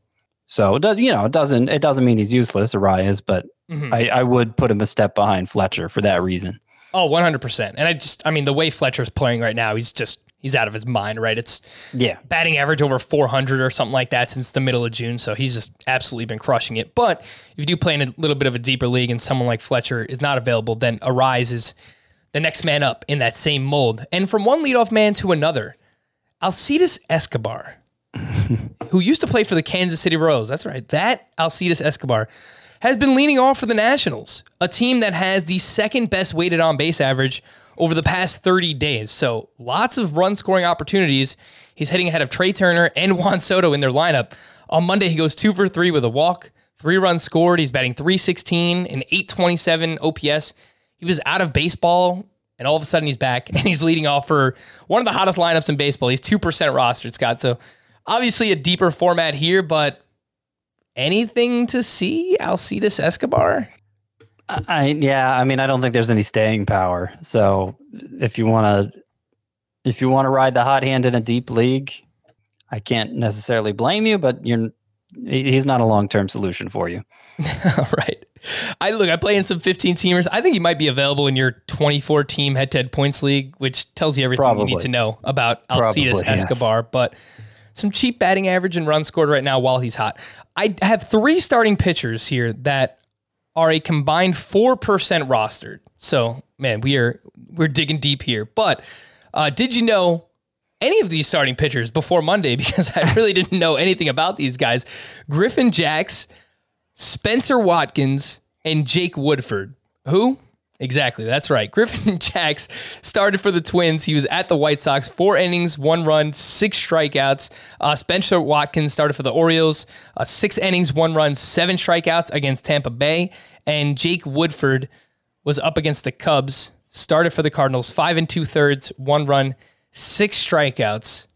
so you know it doesn't it doesn't mean he's useless, Arraez, but Mhm. I, I would put him a step behind Fletcher for that reason. Oh, 100%. And I just, I mean, the way Fletcher's playing right now, he's just, he's out of his mind, right? It's Yeah, batting average over 400 or something like that since the middle of June. So he's just absolutely been crushing it. But if you do play in a little bit of a deeper league and someone like Fletcher is not available, then Arraez is the next man up in that same mold. And from one leadoff man to another, Alcides Escobar, who used to play for the Kansas City Royals, that's right, that Alcides Escobar has been leaning off for the Nationals, a team that has the second best weighted on base average over the past 30 days. So lots of run scoring opportunities. He's hitting ahead of Trea Turner and Juan Soto in their lineup. On Monday, he goes two for three with a walk, three runs scored. He's batting 316 and 827 OPS. He was out of baseball, and all of a sudden he's back and he's leading off for one of the hottest lineups in baseball. He's 2% rostered, Scott. So obviously a deeper format here, but anything to see Alcides Escobar? I yeah. I mean, I don't think there's any staying power. So if you want to, if you want to ride the hot hand in a deep league, I can't necessarily blame you, but you're he's not a long term solution for you. All right. I look, I play in some 15 teamers. I think he might be available in your 24 team head to head points league, which tells you everything Probably. you need to know about Alcides Probably, yes. Escobar. But some cheap batting average and runs scored right now while he's hot. I have three starting pitchers here that are a combined 4% rostered. So, man, we are we're digging deep here. But uh, did you know any of these starting pitchers before Monday because I really didn't know anything about these guys. Griffin Jax, Spencer Watkins, and Jake Woodford. Who? Exactly. That's right. Griffin Jax started for the Twins. He was at the White Sox, four innings, one run, six strikeouts. Uh, Spencer Watkins started for the Orioles, uh, six innings, one run, seven strikeouts against Tampa Bay. And Jake Woodford was up against the Cubs, started for the Cardinals, five and two thirds, one run, six strikeouts.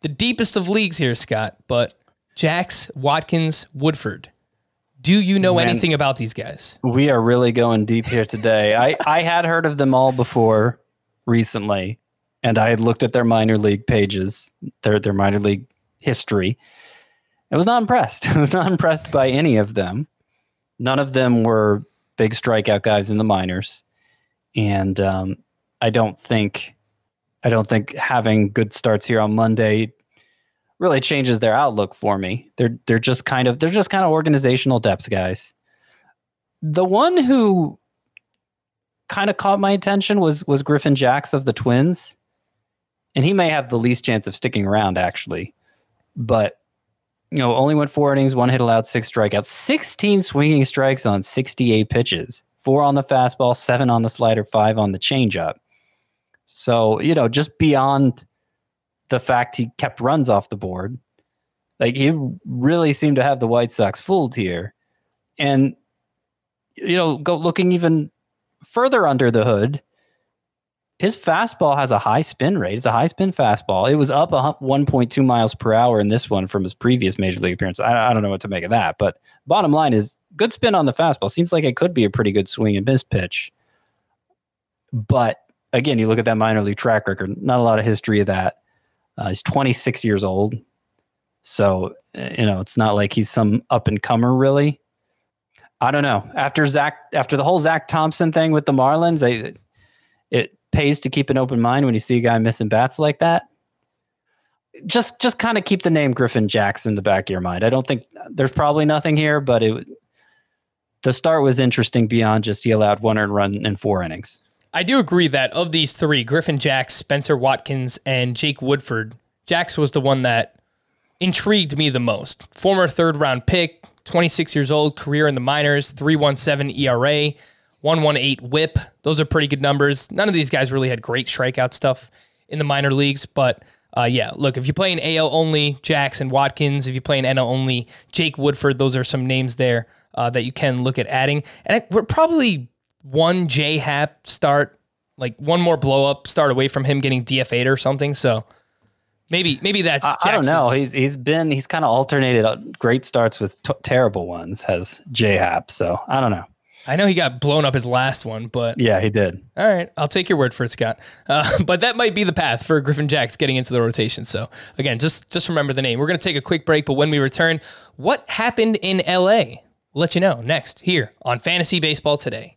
The deepest of leagues here, Scott, but Jax, Watkins, Woodford. Do you know Man. anything about these guys? We are really going deep here today. I, I had heard of them all before recently, and I had looked at their minor league pages, their their minor league history. I was not impressed. I was not impressed by any of them. None of them were big strikeout guys in the minors, and um, I don't think I don't think having good starts here on Monday really changes their outlook for me. They're they're just kind of they're just kind of organizational depth guys. The one who kind of caught my attention was was Griffin Jax of the Twins. And he may have the least chance of sticking around actually. But you know, only went four innings, one hit allowed, six strikeouts, 16 swinging strikes on 68 pitches, four on the fastball, seven on the slider, five on the changeup. So, you know, just beyond the fact he kept runs off the board, like he really seemed to have the White Sox fooled here. And, you know, go looking even further under the hood, his fastball has a high spin rate. It's a high spin fastball. It was up a 1.2 miles per hour in this one from his previous major league appearance. I, I don't know what to make of that, but bottom line is good spin on the fastball. Seems like it could be a pretty good swing and miss pitch. But again, you look at that minor league track record, not a lot of history of that. Uh, he's 26 years old. So, uh, you know, it's not like he's some up and comer, really. I don't know. After Zach, after the whole Zach Thompson thing with the Marlins, it pays to keep an open mind when you see a guy missing bats like that. Just, just kind of keep the name Griffin Jackson in the back of your mind. I don't think there's probably nothing here, but it, the start was interesting beyond just he allowed one earned run in four innings. I do agree that of these three, Griffin Jax, Spencer Watkins, and Jake Woodford, Jax was the one that intrigued me the most. Former third round pick, 26 years old, career in the minors, 317 ERA, 118 whip. Those are pretty good numbers. None of these guys really had great strikeout stuff in the minor leagues, but uh, yeah, look, if you play in AL only, Jax and Watkins. If you play in NL only, Jake Woodford. Those are some names there uh, that you can look at adding. And we're probably one J.A. Happ start, like one more blow up start away from him getting DFA'd or something. So maybe maybe that's I, I don't know. He's he's been he's kind of alternated uh, great starts with t- terrible ones. Has J.A. Happ? So I don't know. I know he got blown up his last one, but Yeah, he did. all right, I'll take your word for it, Scott. Uh, but that might be the path for Griffin Jax getting into the rotation. So again, just just remember the name. We're gonna take a quick break, but when we return, what happened in LA? We'll let you know next here on Fantasy Baseball Today.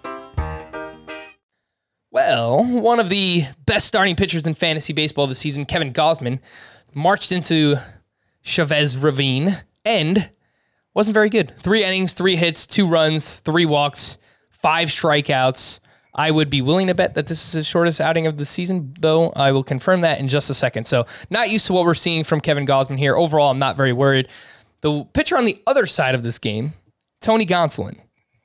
Well, one of the best starting pitchers in fantasy baseball this season, Kevin Gausman, marched into Chavez Ravine and wasn't very good. Three innings, three hits, two runs, three walks, five strikeouts. I would be willing to bet that this is his shortest outing of the season, though I will confirm that in just a second. So, not used to what we're seeing from Kevin Gausman here. Overall, I'm not very worried. The pitcher on the other side of this game, Tony Gonsolin,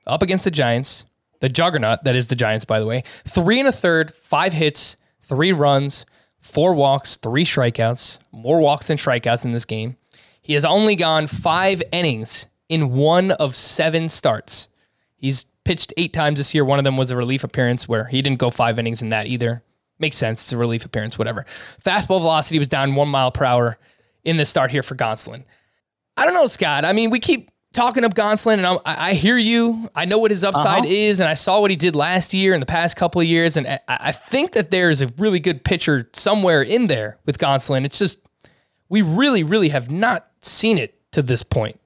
up against the Giants, the juggernaut that is the Giants, by the way. Three and a third, five hits, three runs, four walks, three strikeouts, more walks than strikeouts in this game. He has only gone five innings in one of seven starts. He's pitched eight times this year. One of them was a relief appearance where he didn't go five innings in that either. Makes sense. It's a relief appearance, whatever. Fastball velocity was down one mile per hour in the start here for Gonsolin. I don't know, Scott. I mean, we keep talking up Gonsolin, and I'm, i hear you. I know what his upside uh-huh. is, and I saw what he did last year and the past couple of years, and I, I think that there's a really good pitcher somewhere in there with Gonsolin. It's just we really, really have not seen it to this point.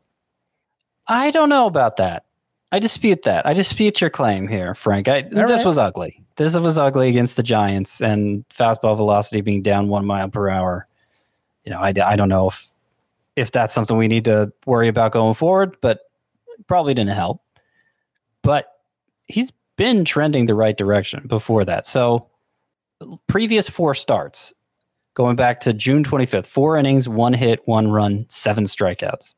I don't know about that. I dispute that. I dispute your claim here, Frank. I, this right. was ugly. This was ugly against the Giants and fastball velocity being down one mile per hour. You know, I, I don't know if if that's something we need to worry about going forward, but probably didn't help. But he's been trending the right direction before that. So previous four starts, going back to June 25th, four innings, one hit, one run, seven strikeouts.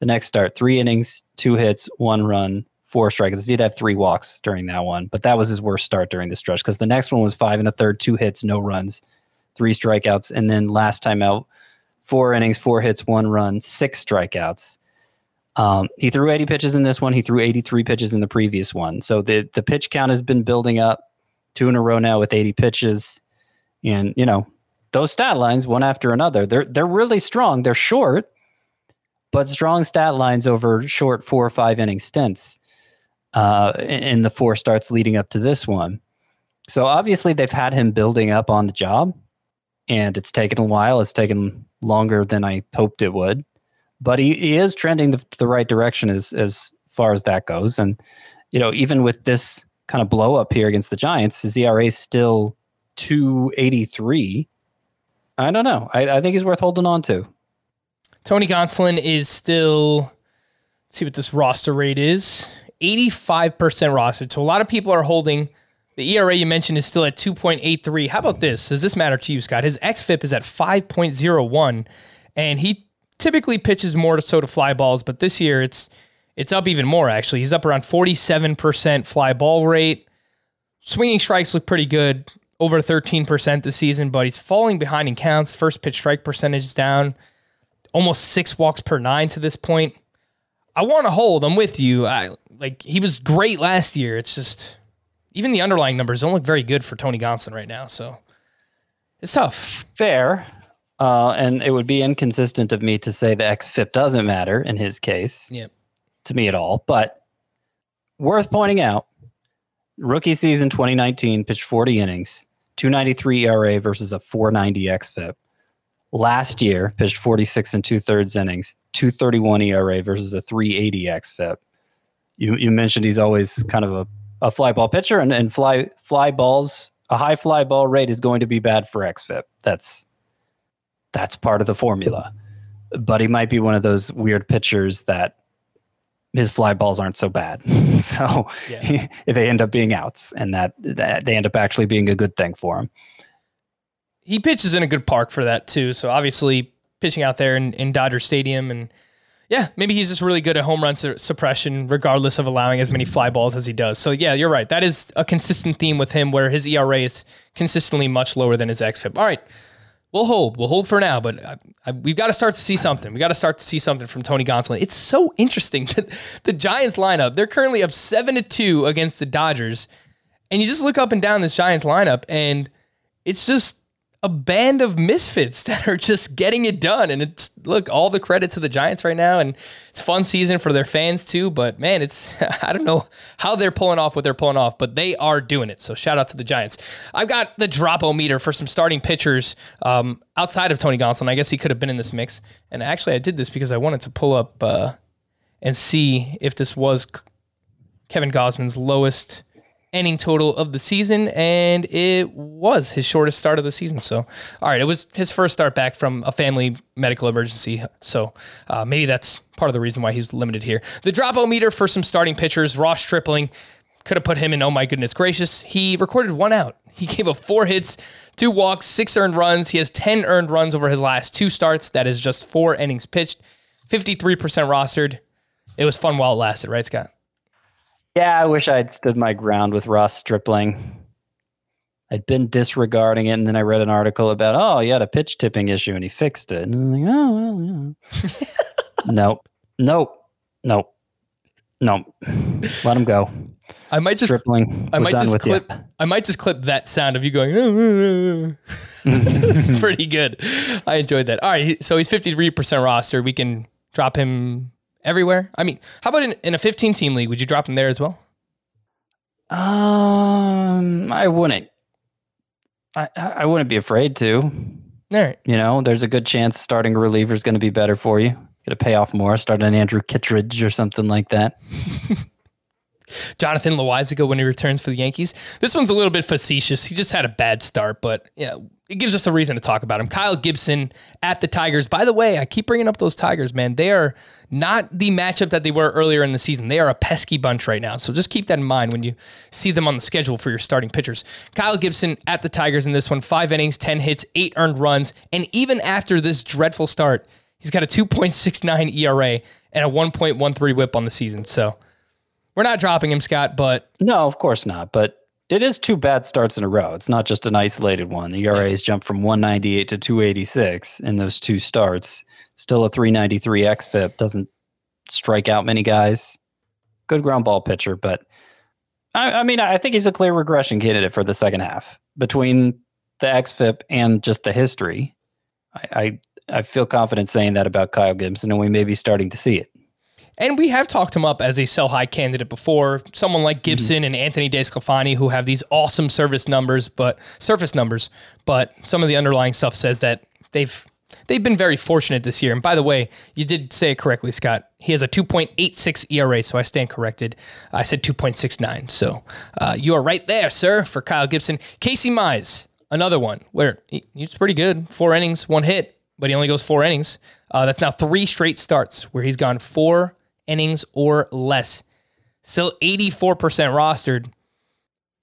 The next start, three innings, two hits, one run, four strikeouts. He did have three walks during that one, but that was his worst start during the stretch because the next one was five and a third, two hits, no runs, three strikeouts. And then last time out, four innings, four hits, one run, six strikeouts. Um, he threw 80 pitches in this one. He threw 83 pitches in the previous one. So the the pitch count has been building up two in a row now with 80 pitches. And, you know, those stat lines, one after another, they're they're really strong. They're short, but strong stat lines over short four or five inning stints uh, in the four starts leading up to this one. So obviously they've had him building up on the job, and it's taken a while. It's taken longer than I hoped it would, but he, he is trending the, the right direction as as far as that goes. And you know, even with this kind of blow up here against the Giants, his ERA is still two eighty three. I don't know. I, I think he's worth holding on to. Tony Gonsolin is still, see what this roster rate is 85% rostered. So a lot of people are holding. The ERA you mentioned is still at 2.83. How about this? Does this matter to you, Scott? His XFIP is at 5.01, and he typically pitches more so to fly balls, but this year it's it's up even more actually. He's up around 47% fly ball rate. Swinging strikes look pretty good, over 13% this season, but he's falling behind in counts. First pitch strike percentage is down almost six walks per nine to this point. I want to hold. I'm with you. I like he was great last year. It's just even the underlying numbers don't look very good for Tony Gonsolin right now. So it's tough. Fair. Uh, and it would be inconsistent of me to say the XFIP doesn't matter in his case. Yep. To me at all. But worth pointing out, rookie season 2019 pitched 40 innings, 293 ERA versus a 490 XFIP last year pitched 46 and two thirds innings, 231 ERA versus a 380 xFIP. You you mentioned he's always kind of a, a fly ball pitcher, and, and fly fly balls a high fly ball rate is going to be bad for xFIP. That's that's part of the formula. But he might be one of those weird pitchers that his fly balls aren't so bad. so yeah. they end up being outs, and that, that they end up actually being a good thing for him he pitches in a good park for that too. So obviously pitching out there in, in Dodger Stadium and yeah, maybe he's just really good at home run su- suppression, regardless of allowing as many fly balls as he does. So yeah, you're right. That is a consistent theme with him, where his ERA is consistently much lower than his xFIP. All right, we'll hold. We'll hold for now, but I, I, we've got to start to see something. We got to start to see something from Tony Gonsolin. It's so interesting that the Giants lineup. They're currently up seven to two against the Dodgers, and you just look up and down this Giants lineup, and it's just a band of misfits that are just getting it done. And it's look, all the credit to the Giants right now. And it's fun season for their fans too. But man, it's I don't know how they're pulling off what they're pulling off, but they are doing it. So shout out to the Giants. I've got the dropo meter for some starting pitchers um, outside of Tony Gonsolin. I guess he could have been in this mix. And actually, I did this because I wanted to pull up uh, and see if this was Kevin Gausman's lowest inning total of the season, and it was his shortest start of the season. So, all right, it was his first start back from a family medical emergency. So, uh, maybe that's part of the reason why he's limited here. The dropout meter for some starting pitchers, Ross Stripling, could have put him in. Oh my goodness gracious! He recorded one out. He gave up four hits, two walks, six earned runs. He has 10 earned runs over his last two starts. That is just four innings pitched, 53% rostered. It was fun while it lasted, right, Scott? Yeah, I wish I'd stood my ground with Ross Stripling. I'd been disregarding it, and then I read an article about, oh, he had a pitch tipping issue, and he fixed it. And I'm like, oh, well, yeah. nope, nope, nope, Nope. let him go. I might just Stripling. I might just clip. you. I might just clip that sound of you going. it's pretty good. I enjoyed that. All right, so he's fifty three percent roster. We can drop him everywhere. I mean, how about in, in a fifteen team league? Would you drop him there as well? Um, I wouldn't. I I wouldn't be afraid to. All right. You know, there's a good chance starting a reliever is going to be better for you. Going to pay off more. Start an Andrew Kittredge or something like that. Jonathan Loaisiga when he returns for the Yankees. This one's a little bit facetious. He just had a bad start, but yeah, it gives us a reason to talk about him. Kyle Gibson at the Tigers. By the way, I keep bringing up those Tigers, man. They are not the matchup that they were earlier in the season. They are a pesky bunch right now. So just keep that in mind when you see them on the schedule for your starting pitchers. Kyle Gibson at the Tigers in this one, five innings, 10 hits, eight earned runs. And even after this dreadful start, he's got a 2.69 ERA and a 1.13 whip on the season. So we're not dropping him, Scott, but No, of course not. But it is two bad starts in a row. It's not just an isolated one. The ERA's jumped from 198 to 286 in those two starts. Still a 393 xFIP. Doesn't strike out many guys. Good ground ball pitcher, but I, I mean, I think he's a clear regression candidate for the second half between the xFIP and just the history. I, I I feel confident saying that about Kyle Gibson, and we may be starting to see it. And we have talked him up as a sell high candidate before. Someone like Gibson and Anthony DeSclafani who have these awesome service numbers, but surface numbers, but some of the underlying stuff says that they've they've been very fortunate this year. And by the way, you did say it correctly, Scott. He has a 2.86 ERA, so I stand corrected. I said 2.69. So uh, you are right there, sir, for Kyle Gibson. Casey Mize, another one where he, he's pretty good. Four innings, one hit, but he only goes four innings. Uh, that's now three straight starts where he's gone four innings or less. Still 84% rostered.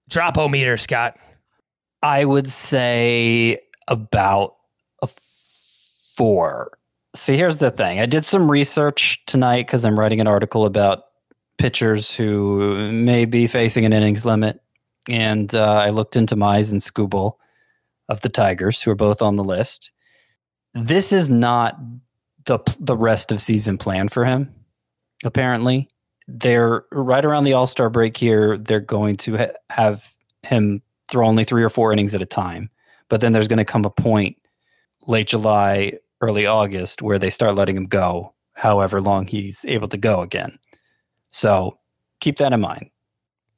Drop o meter, Scott. I would say about a four. See, here's the thing. I did some research tonight because I'm writing an article about pitchers who may be facing an innings limit. And uh, I looked into Mize and Skubal of the Tigers, who are both on the list. This is not the the rest of season plan for him. Apparently, they're right around the All Star break here. They're going to ha- have him throw only three or four innings at a time. But then there's going to come a point late July, early August where they start letting him go, however long he's able to go again. So keep that in mind.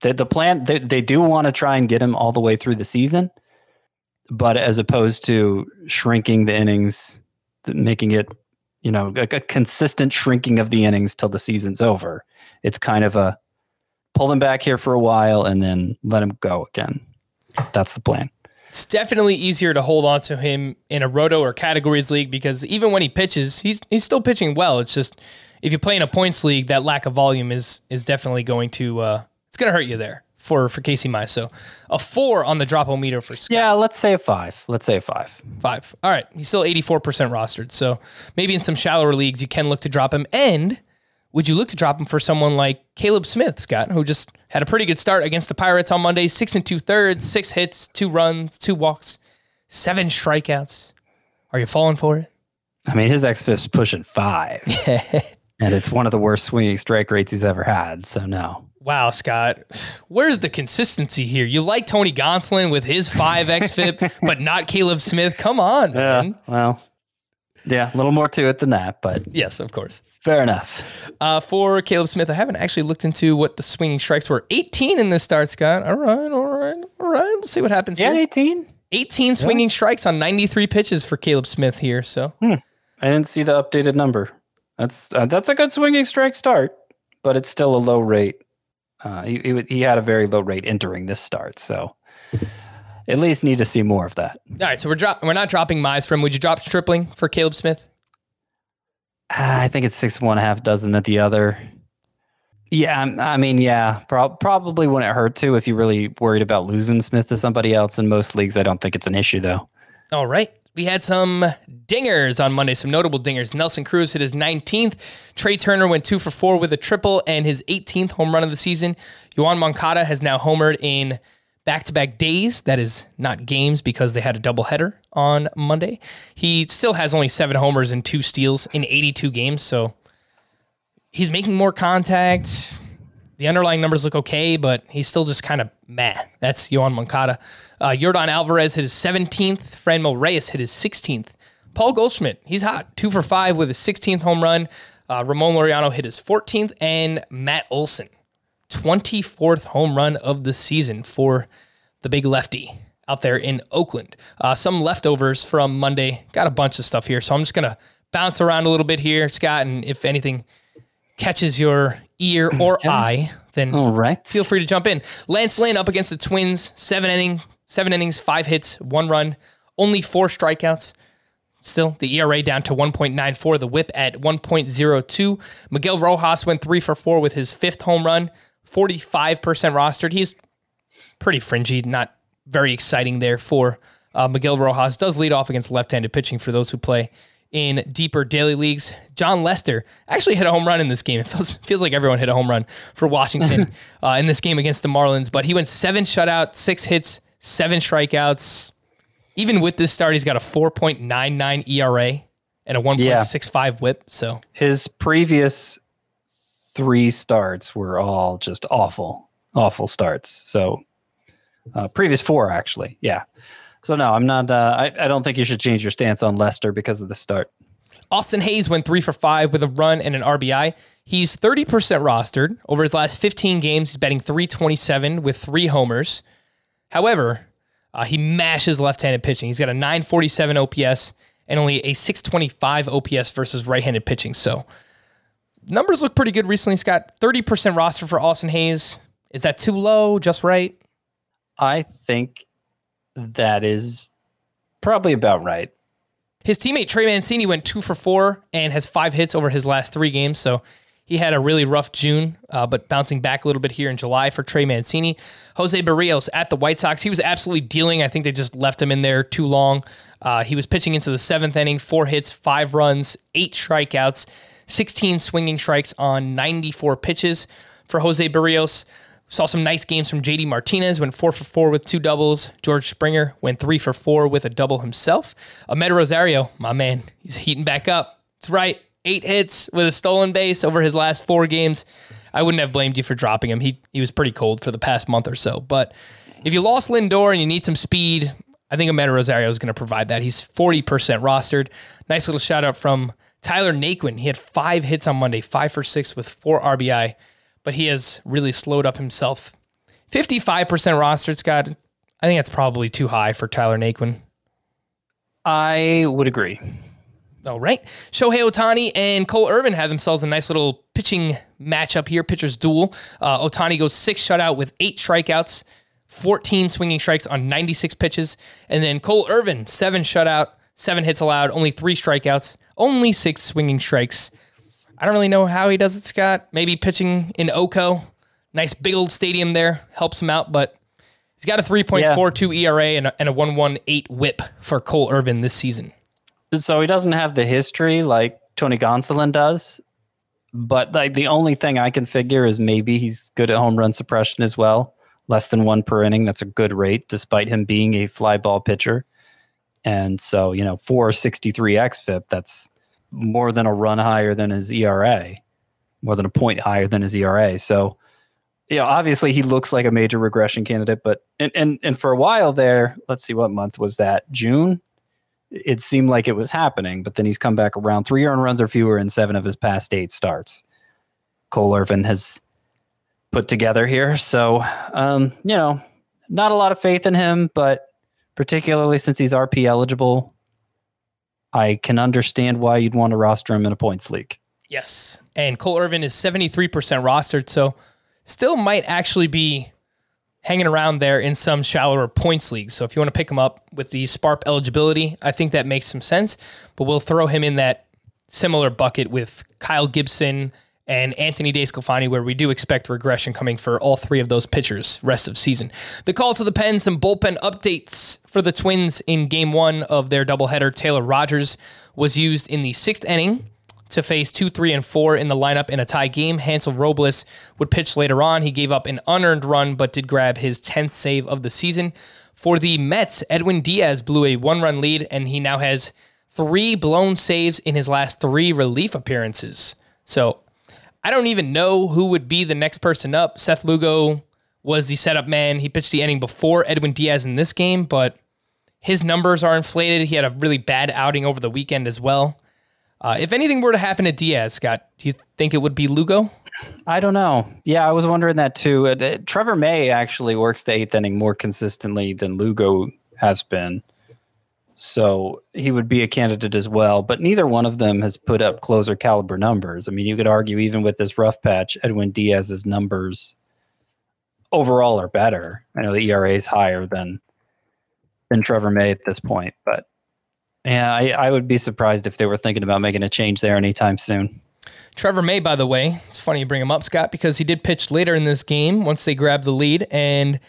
The, the plan, they, they do want to try and get him all the way through the season, but as opposed to shrinking the innings, making it, you know, a, a consistent shrinking of the innings till the season's over, it's kind of a pull him back here for a while and then let him go again. That's the plan. It's definitely easier to hold on to him in a roto or categories league because even when he pitches, he's he's still pitching well. It's just if you play in a points league, that lack of volume is is definitely going to uh, it's going to hurt you there for for Casey Mize. So a four on the drop meter for Scott. Yeah, let's say a five. Let's say a five. Five. All right. He's still 84% rostered. So maybe in some shallower leagues, you can look to drop him. And would you look to drop him for someone like Caleb Smith, Scott, who just had a pretty good start against the Pirates on Monday? Six and two thirds, six hits, two runs, two walks, seven strikeouts. Are you falling for it? I mean, his XFIP's pushing five, and it's one of the worst swinging strike rates he's ever had. So no. Wow, Scott, where's the consistency here? You like Tony Gonsolin with his five XFIP, but not Caleb Smith. Come on, man. Well, yeah, a little more to it than that, but Yes, of course. fair enough. Uh, for Caleb Smith, I haven't actually looked into what the swinging strikes were. 18 in this start, Scott. All right, all right, all right. Let's see what happens Yeah, here. 18. 18 swinging strikes on 93 pitches for Caleb Smith here. So I didn't see the updated number. That's uh, that's a good swinging strike start, but it's still a low rate. Uh, he, he he had a very low rate entering this start, so at least need to see more of that. all right, so we're drop we're not dropping Mize from. Would you drop Stripling for Caleb Smith? Ah, I think it's six one half dozen at the other. Yeah, I'm- mean, yeah, prob- probably wouldn't hurt to if you're really worried about losing Smith to somebody else. In most leagues, I don't think it's an issue though. All right. We had some dingers on Monday, some notable dingers. Nelson Cruz hit his 19th. Trea Turner went two for four with a triple and his 18th home run of the season. Juan Moncada has now homered in back to back days. That is not games because they had a doubleheader on Monday. He still has only seven homers and two steals in 82 games. So he's making more contact. the underlying numbers look okay, but he's still just kind of meh. That's Yoan Moncada. Uh, Yordan Alvarez hit his 17th. Franmil Reyes hit his 16th. Paul Goldschmidt, he's hot. Two for five with his 16th home run. Uh, Ramon Laureano hit his 14th. And Matt Olson, 24th home run of the season for the big lefty out there in Oakland. Uh, some leftovers from Monday. Got a bunch of stuff here. So I'm just going to bounce around a little bit here, Scott. And if anything catches your ear or eye, then All right. feel free to jump in. Lance Lynn up against the Twins, seven inning, seven innings, five hits, one run, only four strikeouts. Still, the ERA down to 1.94, the whip at 1.02. Miguel Rojas went three for four with his fifth home run, 45% rostered. He's pretty fringy, not very exciting there for uh, Miguel Rojas. Does lead off against left handed pitching for those who play in deeper daily leagues. Jon Lester actually hit a home run in this game. It feels, feels like everyone hit a home run for Washington uh, in this game against the Marlins, but he went seven shutout, six hits, seven strikeouts. Even with this start, he's got a 4.99 ERA and a 1.65 whip. So His previous three starts were all just awful, awful starts. So, uh, previous four actually, yeah. So no, I'm not. Uh, I, I don't think you should change your stance on Lester because of the start. Austin Hays went three for five with a run and an RBI. He's 30% rostered. Over his last 15 games, he's batting 327 with three homers. However, uh, he mashes left handed pitching. He's got a 947 OPS and only a 625 OPS versus right handed pitching. So numbers look pretty good recently, Scott. 30% roster for Austin Hays. Is that too low? Just right? I think that is probably about right. His teammate Trey Mancini went two for four and has five hits over his last three games. So he had a really rough June, uh, but bouncing back a little bit here in July for Trey Mancini. Jose Berrios at the White Sox. He was absolutely dealing. I think they just left him in there too long. Uh, he was pitching into the seventh inning, four hits, five runs, eight strikeouts, 16 swinging strikes on 94 pitches for Jose Berrios. Saw some nice games from JD Martinez, went four for four with two doubles. George Springer went three for four with a double himself. Amed Rosario, my man, he's heating back up. That's right. Eight hits with a stolen base over his last four games. I wouldn't have blamed you for dropping him. He he was pretty cold for the past month or so. But if you lost Lindor and you need some speed, I think Amed Rosario is going to provide that. He's 40% rostered. Nice little shout out from Tyler Naquin. He had five hits on Monday, five for six with four RBI but he has really slowed up himself. 55% rostered, Scott. I think that's probably too high for Tyler Naquin. I would agree. All right. Shohei Ohtani and Cole Irvin have themselves a nice little pitching matchup here, pitcher's duel. Uh, Ohtani goes six shutout with eight strikeouts, 14 swinging strikes on 96 pitches. And then Cole Irvin, seven shutout, seven hits allowed, only three strikeouts, only six swinging strikes. I don't really know how he does it, Scott. Maybe pitching in Oko. Nice big old stadium there helps him out, but he's got a 3.42 ERA and a, and a 118 whip for Cole Irvin this season. So he doesn't have the history like Tony Gonsolin does, but like the only thing I can figure is maybe he's good at home run suppression as well. Less than one per inning. That's a good rate, despite him being a fly ball pitcher. And so, you know, 463 XFIP, that's more than a run higher than his ERA, more than a point higher than his ERA. So, you know, obviously he looks like a major regression candidate, but and and and for a while there, let's see what month was that? June. It seemed like it was happening, but then he's come back around three earned runs or fewer in seven of his past eight starts. Cole Irvin has put together here. So, um, you know, not a lot of faith in him, but particularly since he's RP eligible, I can understand why you'd want to roster him in a points league. Yes. And Cole Irvin is 73% rostered, so still might actually be hanging around there in some shallower points leagues. So if you want to pick him up with the SPARP eligibility, I think that makes some sense. But we'll throw him in that similar bucket with Kyle Gibson and Anthony DeSclafani, where we do expect regression coming for all three of those pitchers rest of season. The call to the pen, some bullpen updates for the Twins in game one of their doubleheader. Taylor Rogers was used in the sixth inning to face two, three, and four in the lineup in a tie game. Hansel Robles would pitch later on. He gave up an unearned run, but did grab his 10th save of the season. For the Mets, Edwin Diaz blew a one run lead, and he now has three blown saves in his last three relief appearances. So I don't even know who would be the next person up. Seth Lugo was the setup man. He pitched the inning before Edwin Diaz in this game, but his numbers are inflated. He had a really bad outing over the weekend as well. Uh, if anything were to happen to Diaz, Scott, do you think it would be Lugo? I don't know. Yeah, I was wondering that too. Uh, Trevor May actually works the eighth inning more consistently than Lugo has been. So he would be a candidate as well, but neither one of them has put up closer caliber numbers. I mean, you could argue even with this rough patch, Edwin Diaz's numbers overall are better. I know the ERA is higher than than Trevor May at this point, but yeah, I, I would be surprised if they were thinking about making a change there anytime soon. Trevor May, by the way, it's funny you bring him up, Scott, because he did pitch later in this game once they grabbed the lead and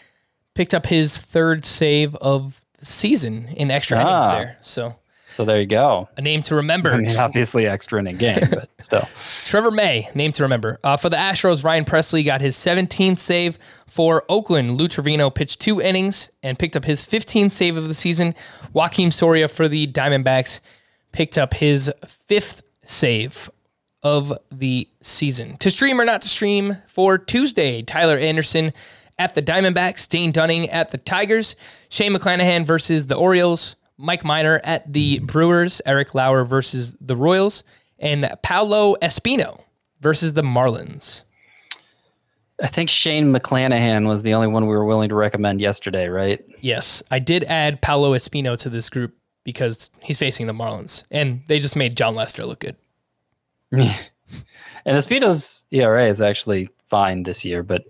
picked up his third save of the season in extra innings Ah. there. So So there you go. a name to remember. I mean, obviously extra in a game, but still. Trevor May, name to remember. Uh, for the Astros, Ryan Pressly got his 17th save. For Oakland, Lou Trivino pitched two innings and picked up his 15th save of the season. Joakim Soria for the Diamondbacks picked up his fifth save of the season. To stream or not to stream for Tuesday, Tyler Anderson at the Diamondbacks, Dane Dunning at the Tigers, Shane McClanahan versus the Orioles, Mike Minor at the Brewers, Eric Lauer versus the Royals, and Paolo Espino versus the Marlins. I think Shane McClanahan was the only one we were willing to recommend yesterday, right? Yes, I did add Paolo Espino to this group because he's facing the Marlins, and they just made Jon Lester look good. And Espino's ERA is actually fine this year, but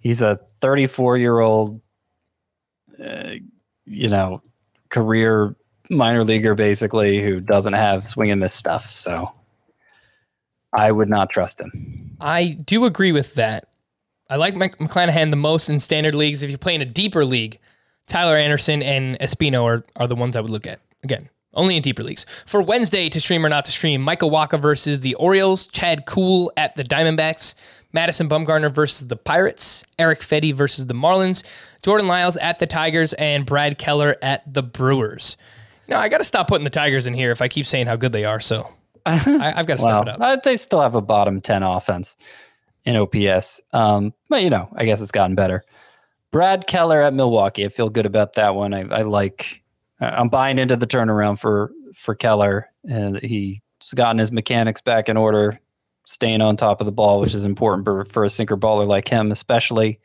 he's a 34 year old, uh, you know, career minor leaguer basically who doesn't have swing and miss stuff. So I would not trust him. I do agree with that. I like Mc- McClanahan the most in standard leagues. If you play in a deeper league, Tyler Anderson and Espino are, are the ones I would look at. Again, only in deeper leagues. For Wednesday, to stream or not to stream, Michael Wacha versus the Orioles, Chad Kuhl at the Diamondbacks, Madison Bumgarner versus the Pirates, Erick Fedde versus the Marlins, Jordan Lyles at the Tigers, and Brad Keller at the Brewers. Now, I got to stop putting the Tigers in here if I keep saying how good they are. So I, I've got to step it up. uh, they still have a bottom 10 offense in OPS. Um, but, you know, I guess it's gotten better. Brad Keller at Milwaukee. I feel good about that one. I, I like, I'm buying into the turnaround for, for Keller. And he's gotten his mechanics back in order, staying on top of the ball, which is important for, for a sinker baller like him, especially.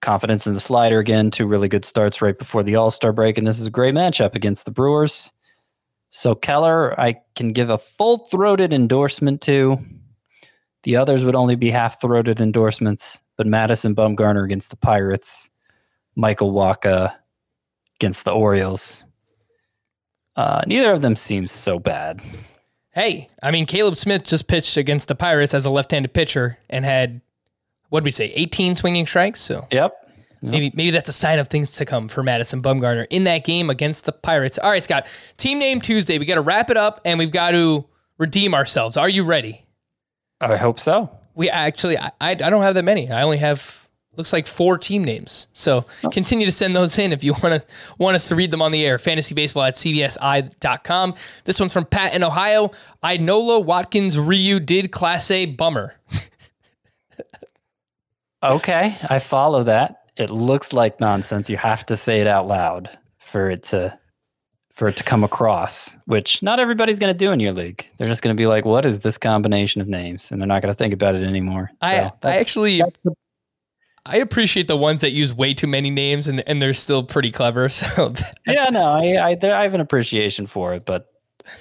Confidence in the slider again. Two really good starts right before the All Star break. And this is a great matchup against the Brewers. So Keller, I can give a full throated endorsement to. The others would only be half throated endorsements, but Madison Bumgarner against the Pirates, Michael Wacha against the Orioles. Uh, neither of them seems so bad. Hey, I mean, Caleb Smith just pitched against the Pirates as a left-handed pitcher and had what did we say, 18 swinging strikes? So Yep. maybe maybe that's a sign of things to come for Madison Bumgarner in that game against the Pirates. All right, Scott, team name Tuesday. We got to wrap it up and we've got to redeem ourselves. Are you ready? I hope so. We actually, I, I I don't have that many. I only have looks like four team names. So oh. continue to send those in if you want to want us to read them on the air. Fantasy baseball at cbsi.com. This one's from Pat in Ohio. Inola Watkins Ryu did Class A bummer. Okay, I follow that. It looks like nonsense. You have to say it out loud for it to for it to come across, which not everybody's going to do in your league. They're just going to be like, "What is this combination of names?" and they're not going to think about it anymore. I So I actually I appreciate the ones that use way too many names and and they're still pretty clever. So yeah, no, I I, there, I have an appreciation for it, but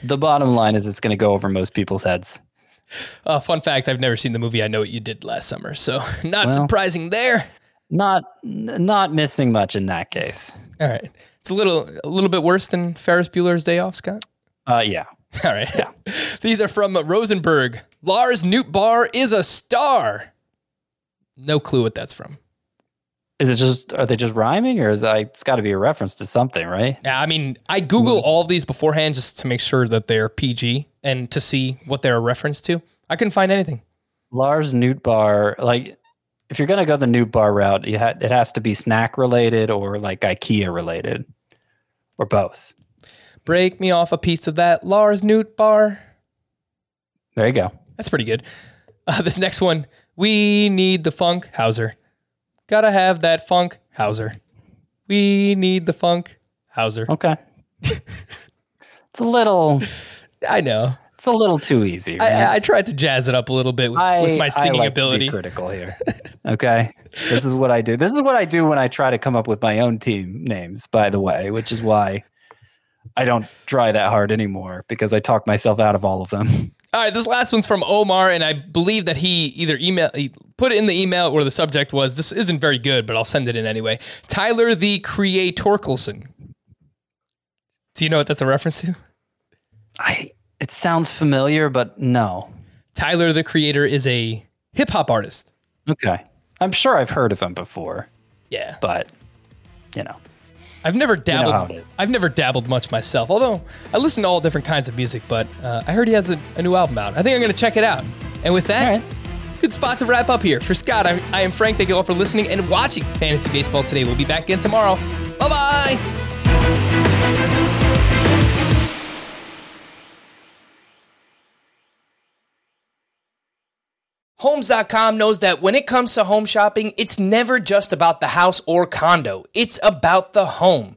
the bottom line is it's going to go over most people's heads. Uh, fun fact: I've never seen the movie. I know what you did last summer. So not Well. surprising there. Not not missing much in that case. All right, it's a little a little bit worse than Ferris Bueller's Day Off, Scott. Uh, yeah. All right. Yeah. These are from Rosenberg. Lars Newtbar is a star. No clue what that's from. Is it just are they just rhyming or is that, it's got to be a reference to something, right? Yeah, I mean, I Google all of these beforehand just to make sure that they're PG and to see what they're a reference to. I couldn't find anything. Lars Newt Bar, like if you're gonna go the Newt Bar route, you ha- it has to be snack related or like IKEA related, or both. Break me off a piece of that Lars Newt Bar. There you go. That's pretty good. Uh, this next one, we need the funk Hauser. Gotta have that funk Hauser. We need the funk Hauser. Okay. it's a little. I know. It's a little too easy. I, right? I, I tried to jazz it up a little bit with, I, with my singing I like ability. To be critical here. Okay. this is what I do. This is what I do when I try to come up with my own team names, by the way, which is why I don't try that hard anymore because I talk myself out of all of them. All right, this last one's from Omar, and I believe that he either email he put it in the email or the subject was this isn't very good, but I'll send it in anyway. Tyler the Creatorkelson. Do you know what that's a reference to? I it sounds familiar, but no. Tyler the Creator is a hip hop artist. Okay. I'm sure I've heard of him before, Yeah. but you know. I've never dabbled. it is. I've never dabbled much myself. Although I listen to all different kinds of music, but uh, I heard he has a, a new album out. I think I'm going to check it out. And with that, right. Good spot to wrap up here. For Scott, I, I am Frank. Thank you all for listening and watching Fantasy Baseball today. We'll be back again tomorrow. Bye bye. Homes.com knows that when it comes to home shopping, it's never just about the house or condo. It's about the home.